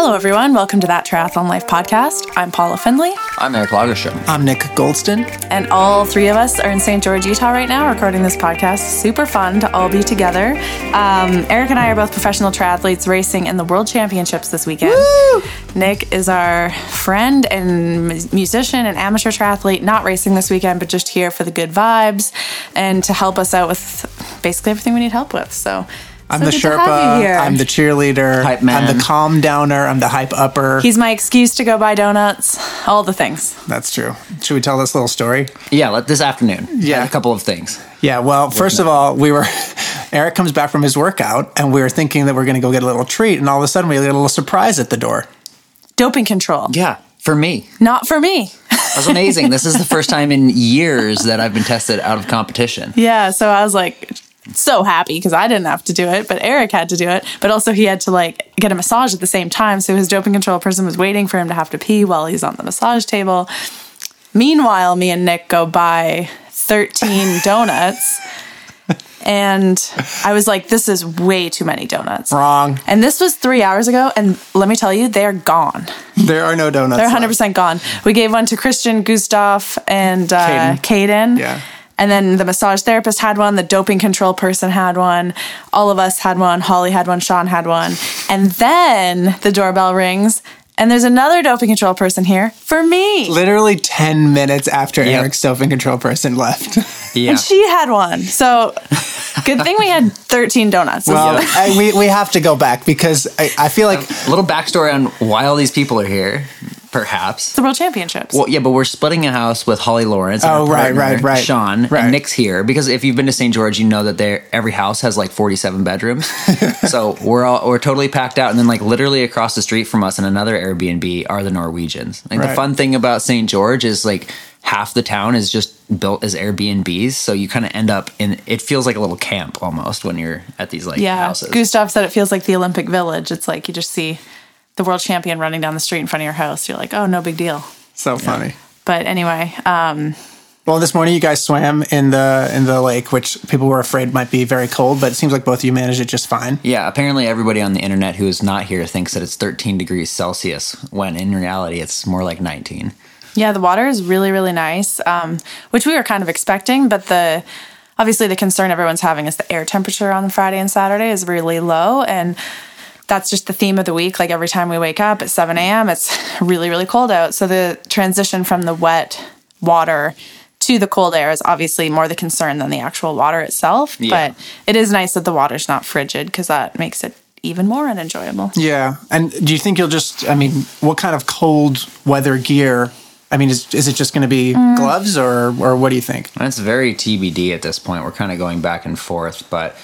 Hello, everyone. Welcome to that Triathlon Life podcast. I'm Paula Findlay, I'm Eric Lagerstrom. I'm Nick Goldston. and all three of us are in St. George, Utah right now, recording this podcast. Super fun to all be together. Um, Eric and I are both professional triathletes racing in the World Championships this weekend. Nick is our friend and musician and amateur triathlete, not racing this weekend, but just here for the good vibes and to help us out with basically everything we need help with. So. I'm so the good Sherpa. I'm the cheerleader. Hype I'm the calm downer. I'm the hype upper. He's my excuse to go buy donuts. All the things. That's true. Should we tell this little story? Yeah, let, this afternoon. Yeah. A couple of things. Yeah. Well, first of all, we were. Eric comes back from his workout, and we were thinking that we're going to go get a little treat, and all of a sudden we get a little surprise at the door. Doping control. Yeah, for me. Not for me. That was amazing. this is the first time in years that I've been tested out of competition. Yeah, so I was like so happy because I didn't have to do it, but Eric had to do it. But also he had to like get a massage at the same time. So his doping control person was waiting for him to have to pee while he's on the massage table. Meanwhile, me and Nick go buy 13 donuts. And I was like, this is way too many donuts. Wrong. And this was three hours ago. And let me tell you, they're gone. There are no donuts. They're 100% gone. We gave one to Kristian, Gustav, and uh. Caden. Yeah. And then the massage therapist had one, the doping control person had one, all of us had one, Holly had one, Sean had one. And then the doorbell rings, and there's another doping control person here for me. Literally ten minutes after Yep. Eric's doping control person left. Yeah. And she had one. So good thing we had 13 donuts. well, I, we we have to go back because I, I feel like a little backstory on why all these people are here, perhaps. the World Championships. Well, yeah, but we're splitting a house with Holly Lawrence. and Oh, our right, partner, right, right. Sean Right. and Nick's here because if you've been to St. George, you know that there every house has like forty-seven bedrooms. so we're all we're totally packed out, and then like literally across the street from us in another Airbnb are the Norwegians. Like the fun thing about St. George is like half the town is just built as Airbnbs, so you kind of end up in. It feels like a little camp almost when you're at these like yeah. houses. Gustav said it feels like the Olympic Village. It's like you just see the world champion running down the street in front of your house. You're like, oh, no big deal. so funny. But anyway, um, Well, this morning you guys swam in the in the lake, which people were afraid might be very cold, but it seems like both of you managed it just fine. Yeah, apparently everybody on the internet who is not here thinks that it's 13 degrees Celsius, when in reality it's more like 19. Yeah, the water is really, really nice, um, which we were kind of expecting. But the obviously the concern everyone's having is the air temperature on Friday and Saturday is really low, and that's just the theme of the week. Like every time we wake up at 7 a.m., it's really, really cold out. So the transition from the wet water to the cold air is obviously more the concern than the actual water itself. Yeah. But it is nice that the water's not frigid because that makes it even more unenjoyable. Yeah. And do you think you'll just, I mean, what kind of cold weather gear? I mean, is, is it just going to be mm. gloves or, or what do you think? And it's very TBD at this point. We're kind of going back and forth, but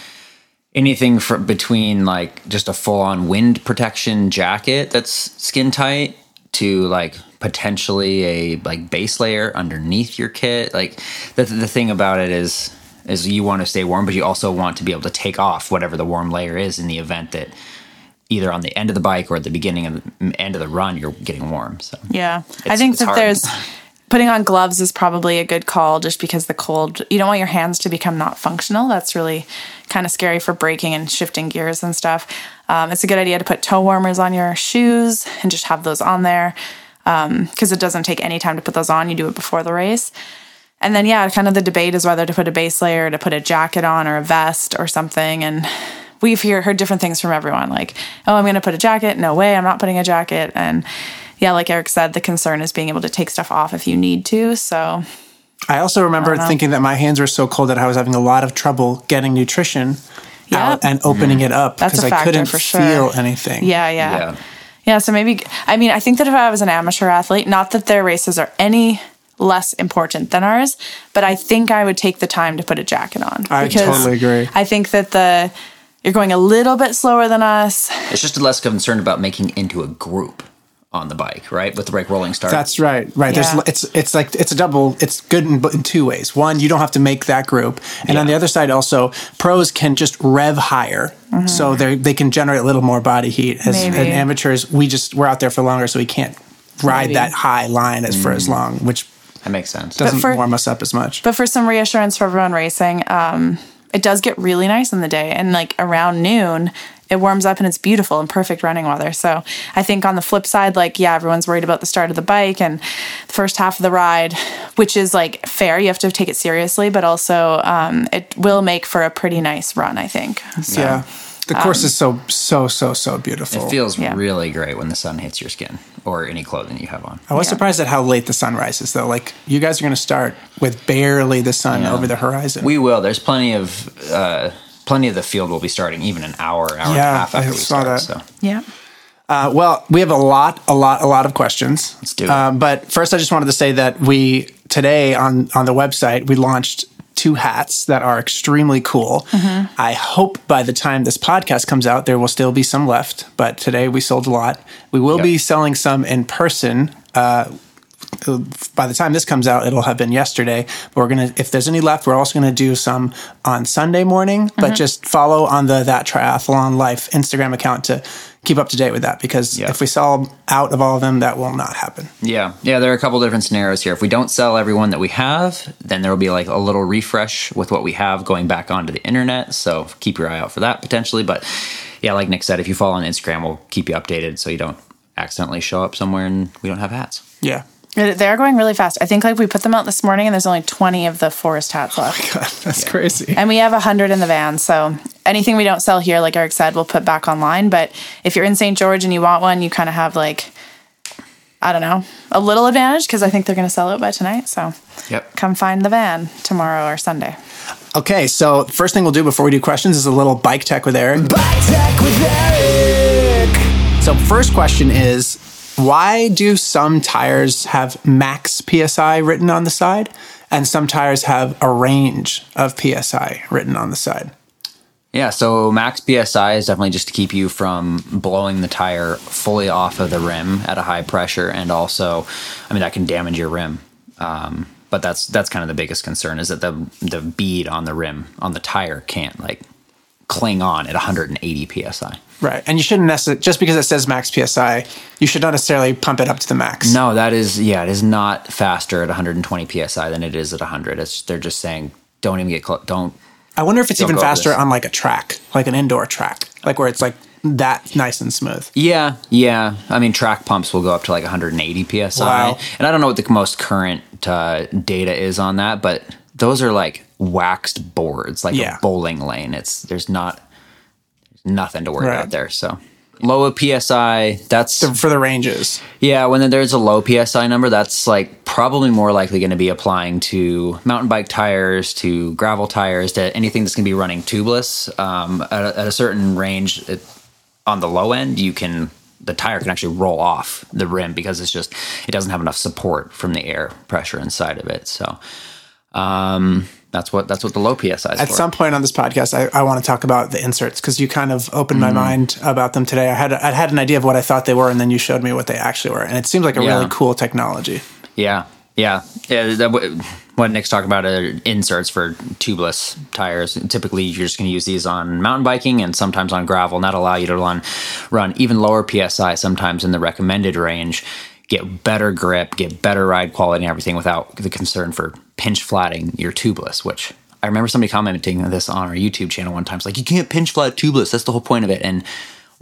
anything for, between like just a full on wind protection jacket that's skin tight to like potentially a like base layer underneath your kit. Like the, the thing about it is is you want to stay warm, but you also want to be able to take off whatever the warm layer is in the event that either on the end of the bike or at the beginning of the end of the run you're getting warm. So Yeah. I think that hard. there's putting on gloves is probably a good call just because the cold, you don't want your hands to become not functional. That's really kind of scary for braking and shifting gears and stuff. Um, it's a good idea to put toe warmers on your shoes and just have those on there because it doesn't take any time to put those on. You do it before the race. And then, yeah, kind of the debate is whether to put a base layer, to put a jacket on, or a vest or something. And we've hear, heard different things from everyone like, oh, I'm going to put a jacket. No way, I'm not putting a jacket. And yeah, like Eric said, the concern is being able to take stuff off if you need to. So, I also remember thinking that my hands were so cold that I was having a lot of trouble getting nutrition Yeah. out and opening mm-hmm. it up because I couldn't for sure. feel anything. yeah, yeah. yeah. Yeah, so maybe I mean I think that if I was an amateur athlete, not that their races are any less important than ours, but I think I would take the time to put a jacket on. I totally agree. I think that the you're going a little bit slower than us. It's just less concerned about making into a group on the bike, right? With the like rolling start. That's right. Right. Yeah. There's it's it's like it's a double. It's good in, in two ways. One, you don't have to make that group, and on the other side, also pros can just rev higher, so they they can generate a little more body heat. As Maybe. and amateurs, we just we're out there for longer, so we can't ride Maybe. that high line as for as long, which that makes sense. doesn't for- warm us up as much. But for some reassurance for everyone racing, um, it does get really nice in the day, and like around noon, it warms up and it's beautiful and perfect running weather. So I think on the flip side, like, yeah, everyone's worried about the start of the bike and the first half of the ride, which is like fair. You have to take it seriously, but also um, it will make for a pretty nice run, I think. So, yeah. The course is so so so so beautiful. It feels Yeah. really great when the sun hits your skin or any clothing you have on. I was Yeah. surprised at how late the sun rises, though. Like you guys are going to start with barely the sun Yeah. over the horizon. We will. There's plenty of uh, plenty of the field will be starting even an hour, hour and a half after I we saw start. that. So Yeah. Uh, well, we have a lot, a lot, a lot of questions. Let's do it. Um, but first, I just wanted to say that we today on on the website we launched two hats that are extremely cool. Mm-hmm. I hope by the time this podcast comes out, there will still be some left. But today we sold a lot. We will Yep. be selling some in person. Uh, by the time this comes out, it'll have been yesterday. But we're gonna, if there's any left, we're also gonna do some on Sunday morning. But mm-hmm. just follow on the that triathlon life Instagram account to keep up to date with that. Because Yeah. if we sell out of all of them, that will not happen. yeah, yeah. There are a couple different scenarios here. If we don't sell everyone that we have, then there will be like a little refresh with what we have going back onto the internet. So keep your eye out for that potentially. But yeah, like Nick said, if you follow on Instagram, we'll keep you updated so you don't accidentally show up somewhere and we don't have hats. Yeah. It- They're going really fast. I think like we put them out this morning and there's only 20 of the forest hats left. Oh God, that's crazy. And we have 100 in the van. So anything we don't sell here, like Eric said, we'll put back online. But if you're in St. George and you want one, you kind of have like, I don't know, a little advantage because I think they're going to sell out by tonight. So Yep. come find the van tomorrow or Sunday. Okay, so first thing we'll do before we do questions is a little bike tech with Eric. Bike Tech with Eric. So first question is why do some tires have max PSI written on the side and some tires have a range of PSI written on the side? Yeah, so max PSI is definitely just to keep you from blowing the tire fully off of the rim at a high pressure, and also, I mean, that can damage your rim. Um, but that's that's kind of the biggest concern is that the the bead on the rim on the tire can't like cling on at 180 psi. Right. And you shouldn't necessarily, just because it says max PSI, you should not necessarily pump it up to the max. No, that is yeah, it is not faster at 120 psi than it is at 100. It's they're just saying don't even get close. Don't I wonder if it's even faster on like a track, like an indoor track, like where it's like that nice and smooth. Yeah, yeah. I mean, track pumps will go up to like 180 psi, Wow. and I don't know what the most current uh, data is on that, but those are like waxed boards, like Yeah. a bowling lane. It's there's not nothing to worry Right. about there. So low psi, that's For the ranges. yeah. When there's a low psi number, that's like probably more likely going to be applying to mountain bike tires, to gravel tires, to anything that's going to be running tubeless. Um, at, a, at a certain range, it, on the low end, you can the tire can actually roll off the rim because it's just it doesn't have enough support from the air pressure inside of it. So um, that's what that's what the low psi is At for. some point on this podcast, I, I want to talk about the inserts because you kind of opened Mm-hmm. my mind about them today. I had I had an idea of what I thought they were, and then you showed me what they actually were, and it seems like a Yeah. really cool technology. Yeah, yeah, yeah. That, what Nick's talking about are inserts for tubeless tires. Typically, you're just going to use these on mountain biking and sometimes on gravel, and that allow you to run run even lower psi. Sometimes in the recommended range, get better grip, get better ride quality, and everything without the concern for pinch flatting your tubeless. Which I remember somebody commenting this on our YouTube channel one time. It's like you can't pinch flat tubeless. That's the whole point of it, and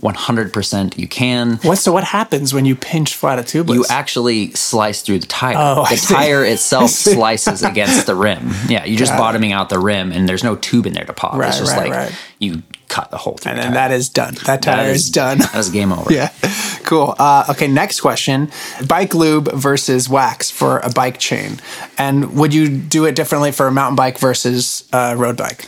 100% you can. What so? What happens when you pinch flat a tubeless? You actually slice through the tire. Oh, the tire itself slices against the rim. Yeah, you're just Got it. bottoming out the rim, and there's no tube in there to pop. Right, it's just right, like right. you cut the whole thing. and then tire. that is done. That tire That is, done. That is game over. yeah, cool. Uh, okay, next question: bike lube versus wax for a bike chain, and would you do it differently for a mountain bike versus a road bike?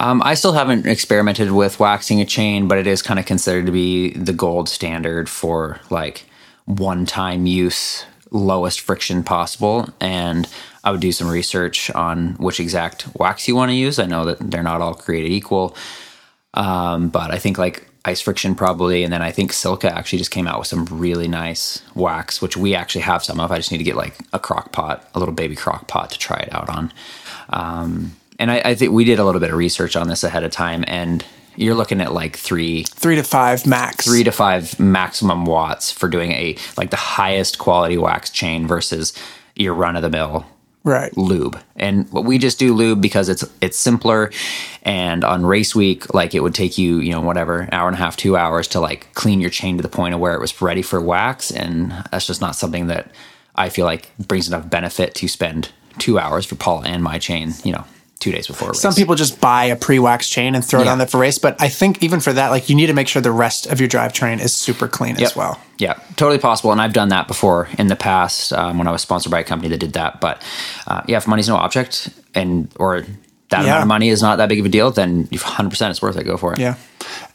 Um, I still haven't experimented with waxing a chain, but it is kind of considered to be the gold standard for like one-time use, lowest friction possible. And I would do some research on which exact wax you want to use. I know that they're not all created equal, um, but I think like ice friction probably, and then I think Silca actually just came out with some really nice wax, which we actually have some of. I just need to get like a crock pot, a little baby crock pot to try it out on. Um, and I, I think we did a little bit of research on this ahead of time, and you're looking at like three Three to five max. three to five maximum watts for doing a like the highest quality wax chain versus your run of the mill Right. lube. And we just do lube because it's it's simpler and on race week like it would take you, you know, whatever, an hour and a half, 2 hours to like clean your chain to the point of where it was ready for wax and that's just not something that I feel like brings enough benefit to spend 2 hours for Paul and my chain, you know, 2 days before. Some people just buy a pre-wax chain and throw it Yeah. on there for race, but I think even for that, like you need to make sure the rest of your drivetrain is super clean as well. Yeah, totally possible. And I've done that before in the past um, when I was sponsored by a company that did that. But uh, yeah, if money's no object and or that Yeah. amount of money is not that big of a deal, then you've 100% it's worth it. Go for it. Yeah.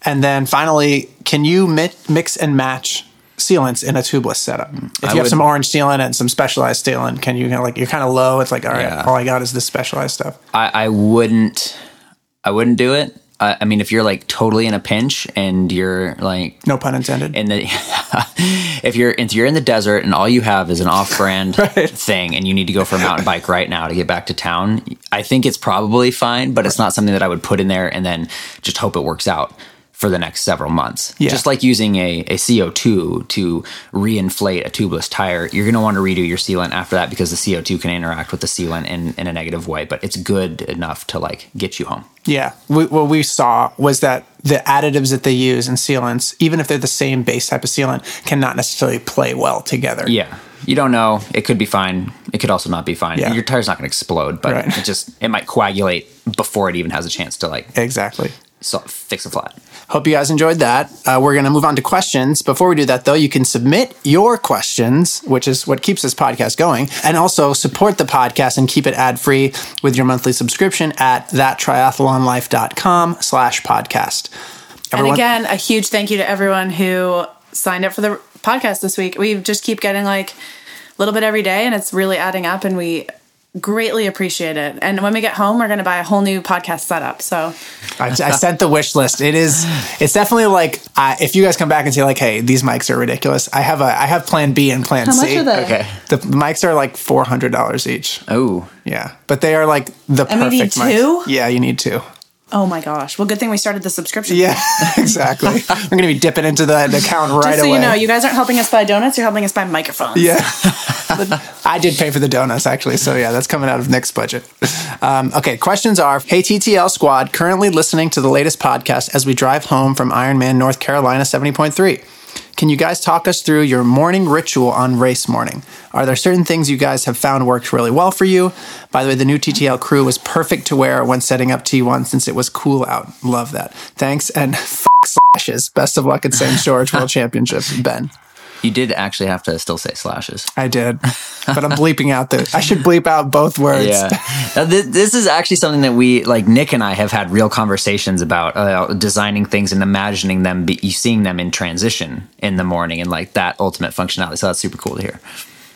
And then finally, can you mi- mix and match sealants in a tubeless setup? Mm. If you have would- some orange sealant and some specialized sealant, can you, you know, like you're kind of low? It's like all right, Yeah. all I got is this specialized stuff. I, I wouldn't, I wouldn't do it. I, I mean, if you're like totally in a pinch and you're like No pun intended. in the if you're if you're in the desert and all you have is an off-brand Right. thing and you need to go for a mountain bike right now to get back to town i think it's probably fine but it's not something that i would put in there and then just hope it works out for the next several months Yeah. just like using a, a co2 to reinflate a tubeless tire you're going to want to redo your sealant after that because the co2 can interact with the sealant in, in a negative way but it's good enough to like get you home Yeah. We, what we saw was that the additives that they use in sealants, even if they're the same base type of sealant, cannot necessarily play well together. Yeah. You don't know. It could be fine. It could also not be fine. Yeah. Your tire's not going to explode, but Right. it just it might coagulate before it even has a chance to like Exactly. so, fix a flat. Hope you guys enjoyed that. Uh, we're going to move on to questions. Before we do that, though, you can submit your questions, which is what keeps this podcast going, and also support the podcast and keep it ad free with your monthly subscription at thattriathlonlife.com slash podcast. And again, a huge thank you to everyone who signed up for the podcast this week. We just keep getting like a little bit every day, and it's really adding up, and we greatly appreciate it. And when we get home, we're going to buy a whole new podcast setup. So I, I sent the wish list. It is. It's definitely like uh, if you guys come back and say like, "Hey, these mics are ridiculous." I have a I have Plan B and Plan C. Okay. The mics are like four hundred dollars each. Oh, Yeah, but they are like the And we need perfect mics. two? Yeah, you need two. Oh my gosh! Well, good thing we started the subscription. Yeah, exactly. I'm going to be dipping into that account right Just so away. you know, you guys aren't helping us buy donuts; you're helping us buy microphones. Yeah. I did pay for the donuts actually. So yeah, that's coming out of Nick's budget. Um, okay, questions are Hey TTL squad, currently listening to the latest podcast as we drive home from Ironman North Carolina 70.3. Can you guys talk us through your morning ritual on race morning? Are there certain things you guys have found worked really well for you? By the way, the new TTL crew was perfect to wear when setting up T1 since it was cool out. Love that. Thanks and f- slashes. Best of luck at St. George World Championships, Ben. You did actually have to still say slashes. I did, but I'm bleeping out the. I should bleep out both words. Yeah. Now, thi- this is actually something that we, like Nick and I, have had real conversations about uh, designing things and imagining them, be, seeing them in transition in the morning and like that ultimate functionality. So that's super cool to hear.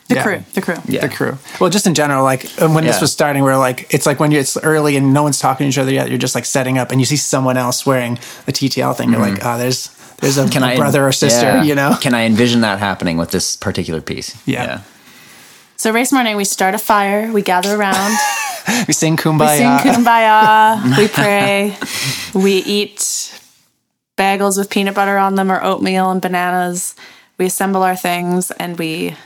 the Yeah. crew, the crew. Yeah. The crew. Well, just in general, like when this was starting, we are like, it's like when you, it's early and no one's talking to each other yet. You're just like setting up, and you see someone else wearing the TTL thing. You're like, oh, there's there's a, Can a I brother or sister, yeah. you know? Can I envision that happening with this particular piece? Yeah. So race morning, we start a fire, we gather around, We sing kumbaya. we sing kumbaya, we pray, we eat bagels with peanut butter on them or oatmeal and bananas. We assemble our things and we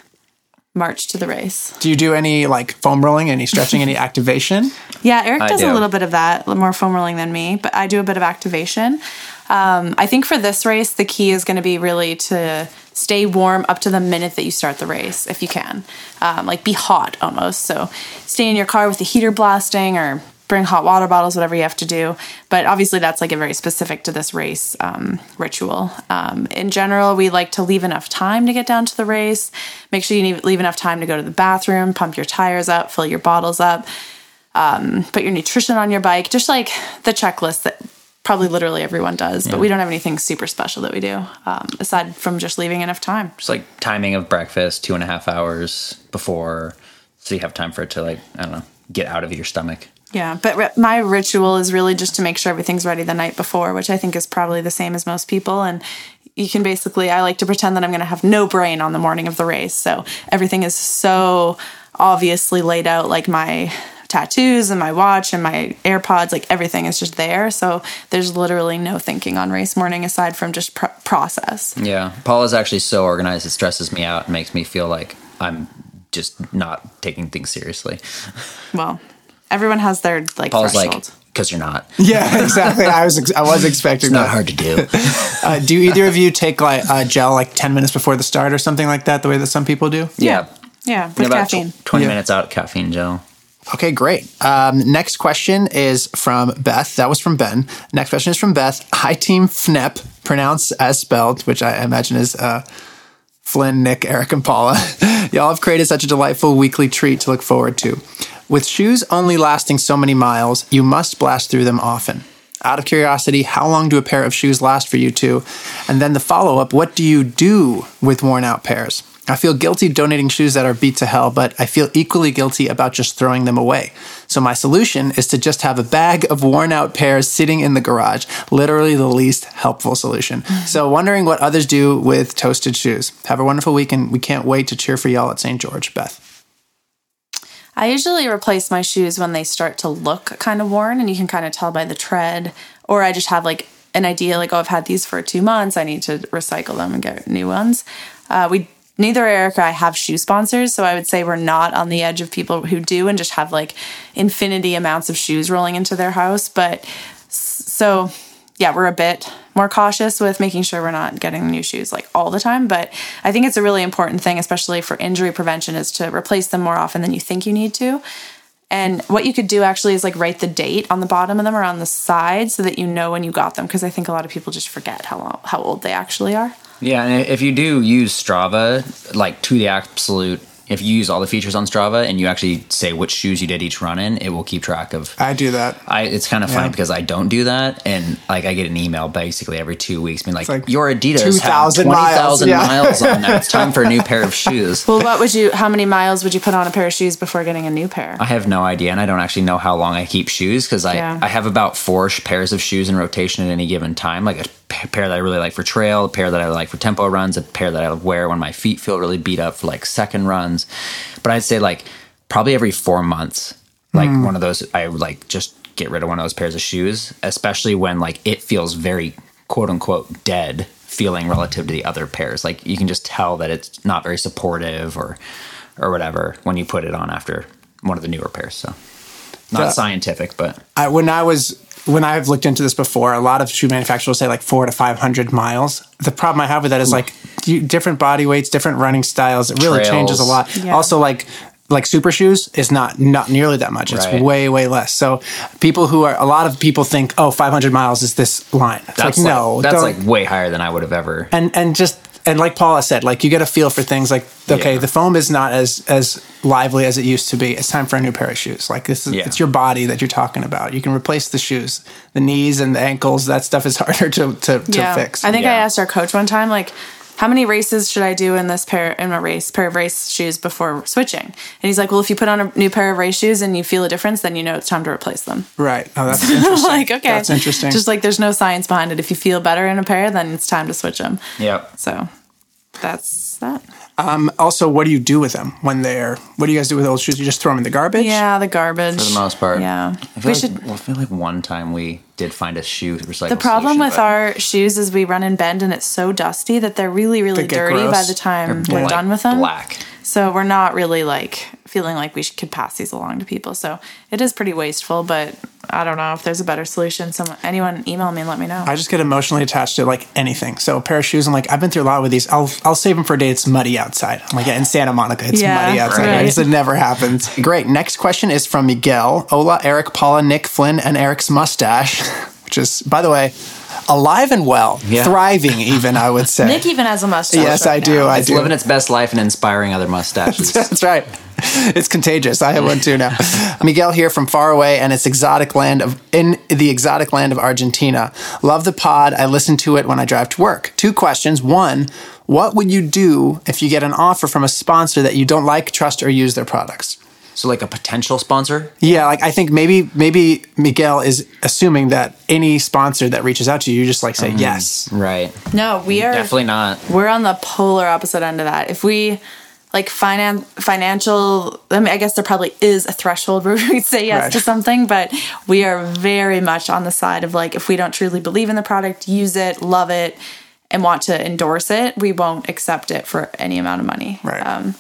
march to the race. do you do any like foam rolling, any stretching, any activation? Yeah, Eric I does a little bit of that, more foam rolling than me, but I do a bit of activation. Um, I think for this race, the key is going to be really to stay warm up to the minute that you start the race, if you can. Um, like be hot almost. So stay in your car with the heater blasting or bring hot water bottles, whatever you have to do. But obviously, that's like a very specific to this race um, ritual. Um, in general, we like to leave enough time to get down to the race. Make sure you need, leave enough time to go to the bathroom, pump your tires up, fill your bottles up put your nutrition on your bike, just like the checklist that probably literally everyone does. But we don't have anything super special that we do um, aside from just leaving enough time. Just like timing of breakfast, two and a half hours before, so you have time for it to like I don't know get out of your stomach. Yeah, but my ritual is really just to make sure everything's ready the night before, which I think is probably the same as most people. And you can basically, I like to pretend that I'm going to have no brain on the morning of the race. So everything is so obviously laid out, like my tattoos and my watch and my AirPods, like everything is just there. So there's literally no thinking on race morning aside from just pr- process. Yeah, Paul is actually so organized; it stresses me out and makes me feel like I'm just not taking things seriously. Well, everyone has their like Paul's threshold. like, because you're not. Yeah, exactly. I was ex- I was expecting It's not that. hard to do. Uh, do either of you take like a gel like ten minutes before the start or something like that? The way that some people do. yeah. yeah, with About caffeine. tw- 20 Yeah. minutes out caffeine gel. Okay, great. Um, next question is from Beth. That was from Ben. Next question is from Beth. Hi, Team FNEP, pronounced as spelled, which I imagine is uh, Flynn, Nick, Eric, and Paula. Y'all have created such a delightful weekly treat to look forward to. With shoes only lasting so many miles, you must blast through them often. Out of curiosity, how long do a pair of shoes last for you two? And then the follow up what do you do with worn out pairs? I feel guilty donating shoes that are beat to hell, but I feel equally guilty about just throwing them away. So my solution is to just have a bag of worn out pairs sitting in the garage, literally the least helpful solution. Mm-hmm. So wondering what others do with toasted shoes. Have a wonderful week and we can't wait to cheer for y'all at St. George, Beth. I usually replace my shoes when they start to look kind of worn, and you can kind of tell by the tread. Or I just have like an idea, like, oh, I've had these for two months. I need to recycle them and get new ones. Uh, we neither Eric or I have shoe sponsors, so I would say we're not on the edge of people who do and just have like infinity amounts of shoes rolling into their house. But so yeah, we're a bit more cautious with making sure we're not getting new shoes like all the time. But I think it's a really important thing, especially for injury prevention, is to replace them more often than you think you need to. And what you could do actually is like write the date on the bottom of them or on the side so that you know when you got them. Because I think a lot of people just forget how long, how old they actually are. Yeah, and if you do use Strava, like to the absolute, if you use all the features on Strava and you actually say which shoes you did each run in, it will keep track of. I do that. I, it's kind of funny Yeah. because I don't do that, and like I get an email basically every two weeks being like, like "Your Adidas 2,000 have twenty miles, yeah. miles on that. It's time for a new pair of shoes." Well, what would you? How many miles would you put on a pair of shoes before getting a new pair? I have no idea, and I don't actually know how long I keep shoes because I, Yeah. I have about four pairs of shoes in rotation at any given time. Like a p- pair that I really like for trail, a pair that I like for tempo runs, a pair that I wear when my feet feel really beat up for like second runs. But I'd say like probably every four months, like hmm. one of those, I would like just get rid of one of those pairs of shoes, especially when like it feels very quote unquote dead feeling relative to the other pairs. Like you can just tell that it's not very supportive or or whatever when you put it on after one of the newer pairs. So not scientific, but I, when I was when I've looked into this before, a lot of shoe manufacturers will say like four to five hundred miles. The problem I have with that is like you, different body weights, different running styles. It really Trails. changes a lot. Yeah. Also, like like super shoes is not not nearly that much. It's Right. way way less. So people who are a lot of people think oh 500 miles is this line. It's that's like like, no, that's don't- like way higher than I would have ever. and and just and like Paula said, like you get a feel for things like okay, Yeah. the foam is not as as lively as it used to be. It's time for a new pair of shoes. Like this is Yeah. it's your body that you're talking about. You can replace the shoes, the knees and the ankles. That stuff is harder to to, to fix. I think I asked our coach one time, like, how many races should I do in this pair in a race pair of race shoes before switching? And he's like, well, if you put on a new pair of race shoes and you feel a difference, then you know it's time to replace them. right. Oh, that's interesting. like, okay, That's interesting. Just like there's no science behind it. If you feel better in a pair, then it's time to switch them. Yep. So that's that. Um, also, what do you do with them when they're? What do you guys do with old shoes? You just throw them in the garbage? Yeah, the garbage For the most part. Yeah, I feel, we like, should. well, I feel like one time we did find a shoe recycle. The problem solution, with but our shoes is we run and bend, and it's so dusty that they're really, really They get dirty by the time they're we're like done with them. Black. So we're not really like feeling like we could pass these along to people. So it is pretty wasteful, but I don't know if there's a better solution. Someone, anyone, email me and let me know. I just get emotionally attached to like anything. So a pair of shoes, I'm like, I've been through a lot with these. I'll I'll save them for a day. It's muddy outside. I'm like, yeah, in Santa Monica, it's Yeah, muddy outside. right. It never happens. Great. Next question is from Miguel, Ola, Eric, Paula, Nick, Flynn, and Eric's mustache, which is, by the way, alive and well, Yeah. thriving. Even I would say. Nick even has a mustache. yes, right I do. now. I It's do. living its best life and inspiring other mustaches. That's right. It's contagious. I have one too now. Miguel here from far away and its exotic land of in the exotic land of Argentina. Love the pod. I listen to it when I drive to work. Two questions. One, what would you do if you get an offer from a sponsor that you don't like, trust, or use their products? So, like a potential sponsor. Yeah, like I think maybe maybe Miguel is assuming that any sponsor that reaches out to you, you just like say yes. Right. No, we are Definitely not. We're on the polar opposite end of that. If we like finan- financial, I mean, I guess there probably is a threshold where we'd say yes Right. to something, but we are very much on the side of like, if we don't truly believe in the product, use it, love it, and want to endorse it, we won't accept it for any amount of money. Right. Um,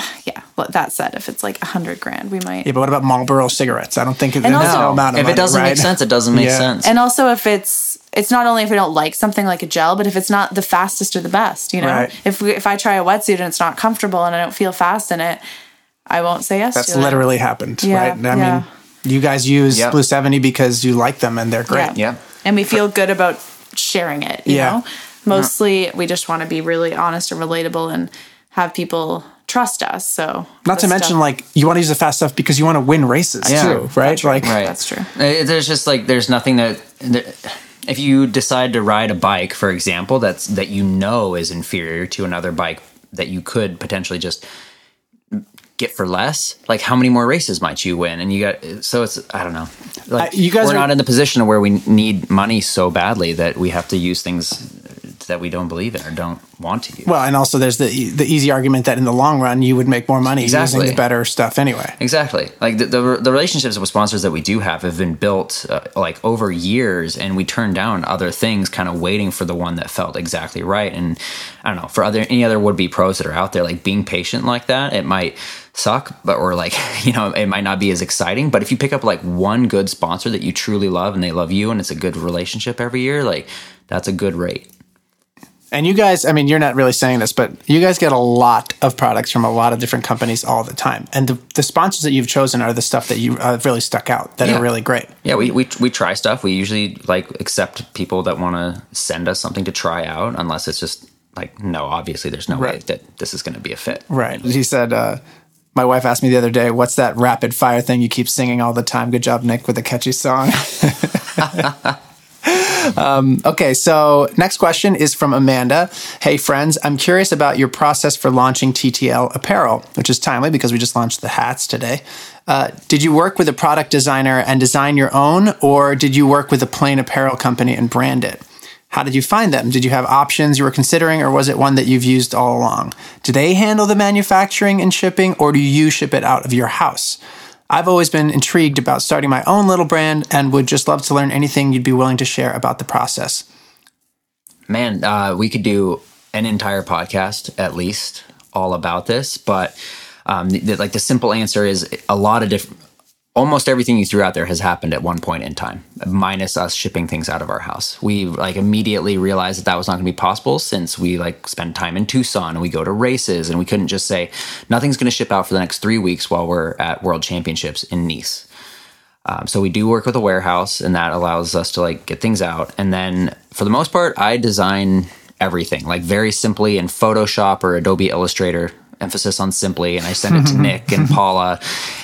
yeah. that said, if it's like a hundred grand, we might. Yeah, but what about Marlboro cigarettes? I don't think it's And no, also- no amount of if money, it doesn't right? make sense, it doesn't make Yeah. sense. And also, if it's it's not only if we don't like something like a gel, but if it's not the fastest or the best, you know. Right. If we, if I try a wetsuit and it's not comfortable and I don't feel fast in it, I won't say yes. That's to it. literally happened, Yeah, right? I yeah. mean, you guys use Yep. Blue 70 because you like them and they're great. Yeah. And we feel good about sharing it. You Yeah. know, mostly we just want to be really honest and relatable and have people trust us. So Not to mention, stuff- like, you want to use the fast stuff because you want to win races Yeah. too, right? Like, Right. That's true. Uh, There's just like there's nothing that, that if you decide to ride a bike, for example, that's that you know is inferior to another bike that you could potentially just get for less. Like how many more races might you win? And you got so it's I don't know. Like Uh, you guys we're are- not in the position where we need money so badly that we have to use things that we don't believe in or don't want to use. well, and also there's the the easy argument that in the long run you would make more money Exactly. using the better stuff anyway. Exactly. Like the, the the relationships with sponsors that we do have have been built uh, like over years, and we turn down other things, kind of waiting for the one that felt exactly right. And I don't know for other any other would be pros that are out there, like being patient like that, it might suck, but or like you know it might not be as exciting. But if you pick up like one good sponsor that you truly love and they love you, and it's a good relationship every year, like that's a good rate. And you guys, I mean, you're not really saying this, but you guys get a lot of products from a lot of different companies all the time. And the, the sponsors that you've chosen are the stuff that you uh, really stuck out that Yeah. are really great. Yeah, we, we we try stuff. We usually like accept people that want to send us something to try out, unless it's just like no, obviously there's no way that this is going to be a fit. Right. He said, uh, my wife asked me the other day, what's that rapid fire thing you keep singing all the time? Good job, Nick, with a catchy song. um, okay, so next question is from Amanda. Hey, friends, I'm curious about your process for launching TTL apparel, which is timely because we just launched the hats today. Uh, did you work with a product designer and design your own, or did you work with a plain apparel company and brand it? How did you find them? Did you have options you were considering, or was it one that you've used all along? Do they handle the manufacturing and shipping, or do you ship it out of your house? I've always been intrigued about starting my own little brand and would just love to learn anything you'd be willing to share about the process. Man, uh, we could do an entire podcast at least all about this, but um, the, like the simple answer is a lot of different. Almost everything you threw out there has happened at one point in time, minus us shipping things out of our house. We like immediately realized that that was not going to be possible since we like spend time in Tucson and we go to races and we couldn't just say nothing's going to ship out for the next three weeks while we're at World Championships in Nice. Um, so we do work with a warehouse, and that allows us to like get things out. And then for the most part, I design everything like very simply in Photoshop or Adobe Illustrator. Emphasis on simply, and I send it to Nick and Paula,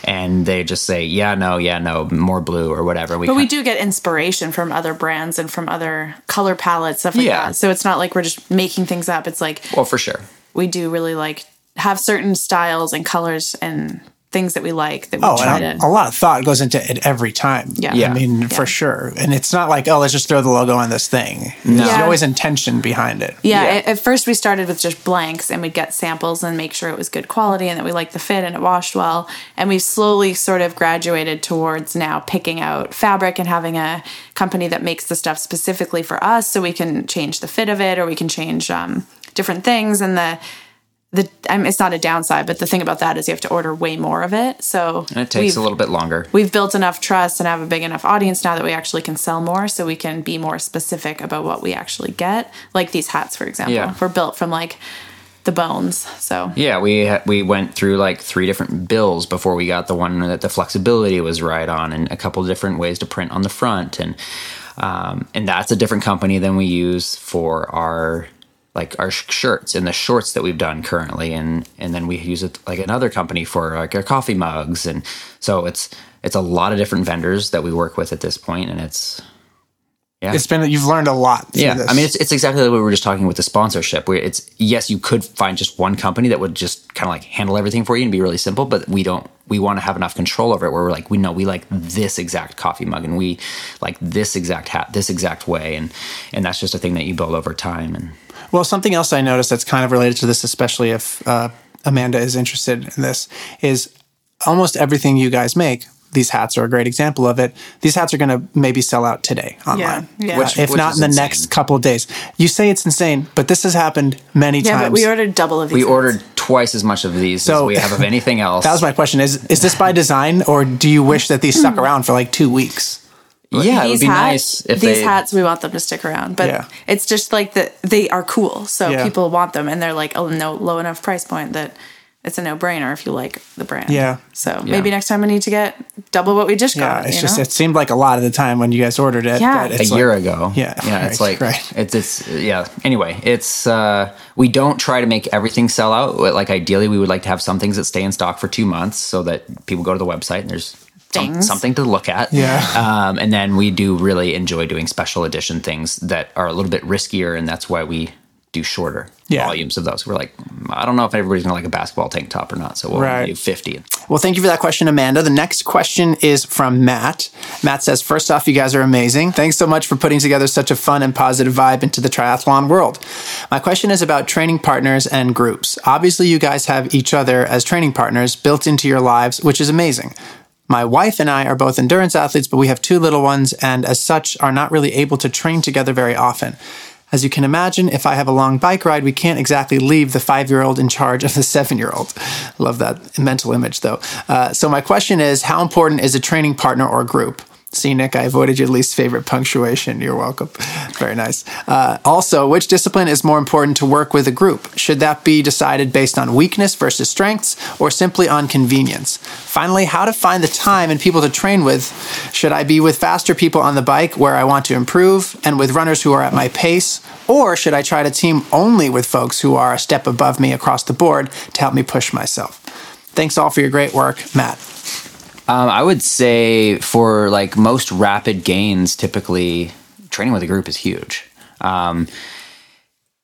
and they just say, "Yeah, no, yeah, no, more blue or whatever." We But we do get inspiration from other brands and from other color palettes, stuff like Yeah. that. So it's not like we're just making things up. It's like well for sure. we do really like have certain styles and colors and things that we like that we Oh, try and to. a, a lot of thought goes into it every time. Yeah. Yeah. I mean, for sure. And it's not like, oh, let's just throw the logo on this thing. No. There's Yeah. always intention behind it. yeah, At, at first we started with just blanks and we'd get samples and make sure it was good quality and that we liked the fit and it washed well. And we've slowly sort of graduated towards now picking out fabric and having a company that makes the stuff specifically for us so we can change the fit of it or we can change um, different things. And the the I mean, it's not a downside, but the thing about that is you have to order way more of it. So And it takes a little bit longer. we've built enough trust and have a big enough audience now that we actually can sell more so we can be more specific about what we actually get like these hats for example Yeah. were built from like the bones so Yeah, we we went through like three different bills before we got the one that the flexibility was right on, and a couple of different ways to print on the front, and um, and that's a different company than we use for our like our sh- shirts and the shorts that we've done currently, and and then we use it like another company for like our coffee mugs, and so it's it's a lot of different vendors that we work with at this point, and it's yeah. It's been, you've learned a lot. Yeah, this. I mean, it's, it's exactly like what we were just talking with the sponsorship. Where it's yes, you could find just one company that would just kind of like handle everything for you and be really simple, but we don't. We want to have enough control over it where we're like, we know we like this exact coffee mug and we like this exact hat, this exact way, and and that's just a thing that you build over time. And Well, something else I noticed that's kind of related to this, especially if uh, Amanda is interested in this, is almost everything you guys make. These hats are a great example of it. These hats are going to maybe sell out today online, yeah. Uh, Which- if which not in the insane. next couple of days. You say it's insane, but this has happened many yeah times. but we ordered double of these we hats. ordered twice as much of these So- as we have of anything else. That was my question. Is is this by design, or do you wish that these Hmm. stuck around for like two weeks? Yeah, it would be hats, nice if these they. hats we want them to stick around, but Yeah. it's just like that they are cool, so Yeah. people want them, and they're like a no low enough price point that it's a no brainer if you like the brand. Yeah. So maybe next time we need to get double what we just Yeah, got. it's you just know? it seemed like a lot of the time when you guys ordered it. Yeah. that a it's year ago. Yeah, yeah. It's like right. it's it's yeah. Anyway, it's uh we don't try to make everything sell out. Like ideally, we would like to have some things that stay in stock for two months so that people go to the website and there's some, something to look at. Yeah. Um, and then we do really enjoy doing special edition things that are a little bit riskier, and that's why we do shorter Yeah. volumes of those. We're like, I don't know if everybody's gonna like a basketball tank top or not, so we'll Right. do fifty. Well, thank you for that question, Amanda. The next question is from Matt. Matt says, First off, you guys are amazing. Thanks so much for putting together such a fun and positive vibe into the triathlon world. My question is about training partners and groups. Obviously, you guys have each other as training partners built into your lives, which is amazing. My wife and I are both endurance athletes, but we have two little ones and, as such, are not really able to train together very often. As you can imagine, if I have a long bike ride, we can't exactly leave the five year old in charge of the seven year old. Love that mental image, though. Uh, so, my question is how important is a training partner or group? See, Nick, I avoided your least favorite punctuation. You're welcome. Very nice. Uh, also, which discipline is more important to work with a group? Should that be decided based on weakness versus strengths or simply on convenience? Finally, how to find the time and people to train with. Should I be with faster people on the bike where I want to improve and with runners who are at my pace? Or should I try to team only with folks who are a step above me across the board to help me push myself? Thanks all for your great work, Matt. Um, I would say for like most rapid gains, typically training with a group is huge. Um,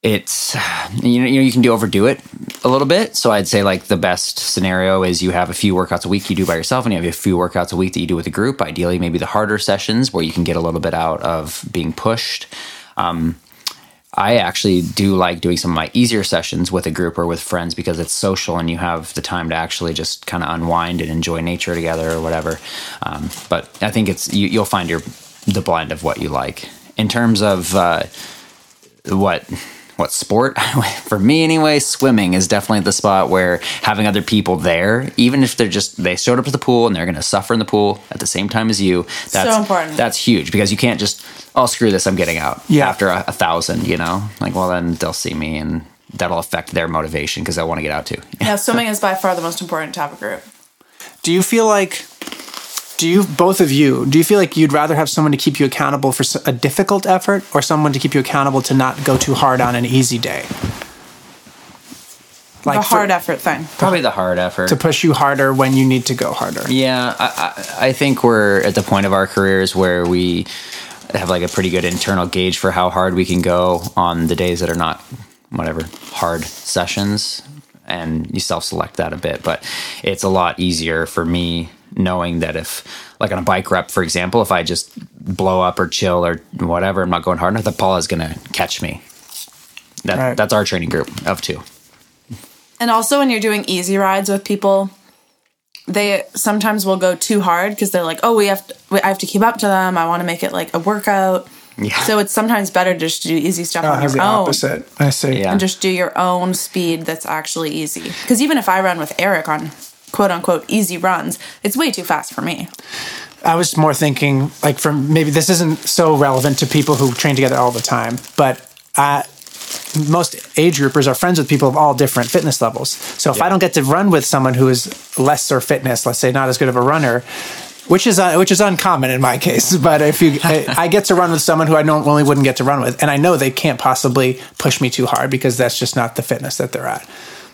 it's you know, you know you can do overdo it a little bit. So I'd say like the best scenario is you have a few workouts a week you do by yourself, and you have a few workouts a week that you do with a group. Ideally, maybe the harder sessions where you can get a little bit out of being pushed. Um, I actually do like doing some of my easier sessions with a group or with friends because it's social and you have the time to actually just kind of unwind and enjoy nature together or whatever. Um, but I think it's you, you'll find your the blend of what you like in terms of uh, what what sport for me anyway swimming is definitely the spot where having other people there even if they're just they showed up to the pool and they're going to suffer in the pool at the same time as you that's so important. that's huge because you can't just oh screw this i'm getting out Yeah. after a, a thousand you know like well then they'll see me and that'll affect their motivation because they'll want to get out too yeah, swimming is by far the most important to have group. Do you feel like, do you, both of you, do you feel like you'd rather have someone to keep you accountable for a difficult effort or someone to keep you accountable to not go too hard on an easy day? Like a for- hard effort thing. probably the hard effort to push you harder when you need to go harder. Yeah, I, I, I think we're at the point of our careers where we have like a pretty good internal gauge for how hard we can go on the days that are not whatever hard sessions, and you self-select that a bit. But it's a lot easier for me knowing that if, like on a bike rep, for example, if I just blow up or chill or whatever, I'm not going hard enough, that Paul is going to catch me. That, Right. That's our training group of two. And also when you're doing easy rides with people, they sometimes will go too hard because they're like, "Oh, we have to, we, I have to keep up to them. I want to make it like a workout." Yeah. So it's sometimes better just to do easy stuff Oh, on your the own opposite. I see. Yeah. and just do your own speed that's actually easy. Because even if I run with Eric on quote unquote easy runs, it's way too fast for me. I was more thinking like from maybe this isn't so relevant to people who train together all the time, but uh, most age groupers are friends with people of all different fitness levels. So if I don't get to run with someone who is lesser fitness, let's say not as good of a runner, which is uh, which is uncommon in my case, but if you I, I get to run with someone who I normally wouldn't get to run with, and I know they can't possibly push me too hard because that's just not the fitness that they're at.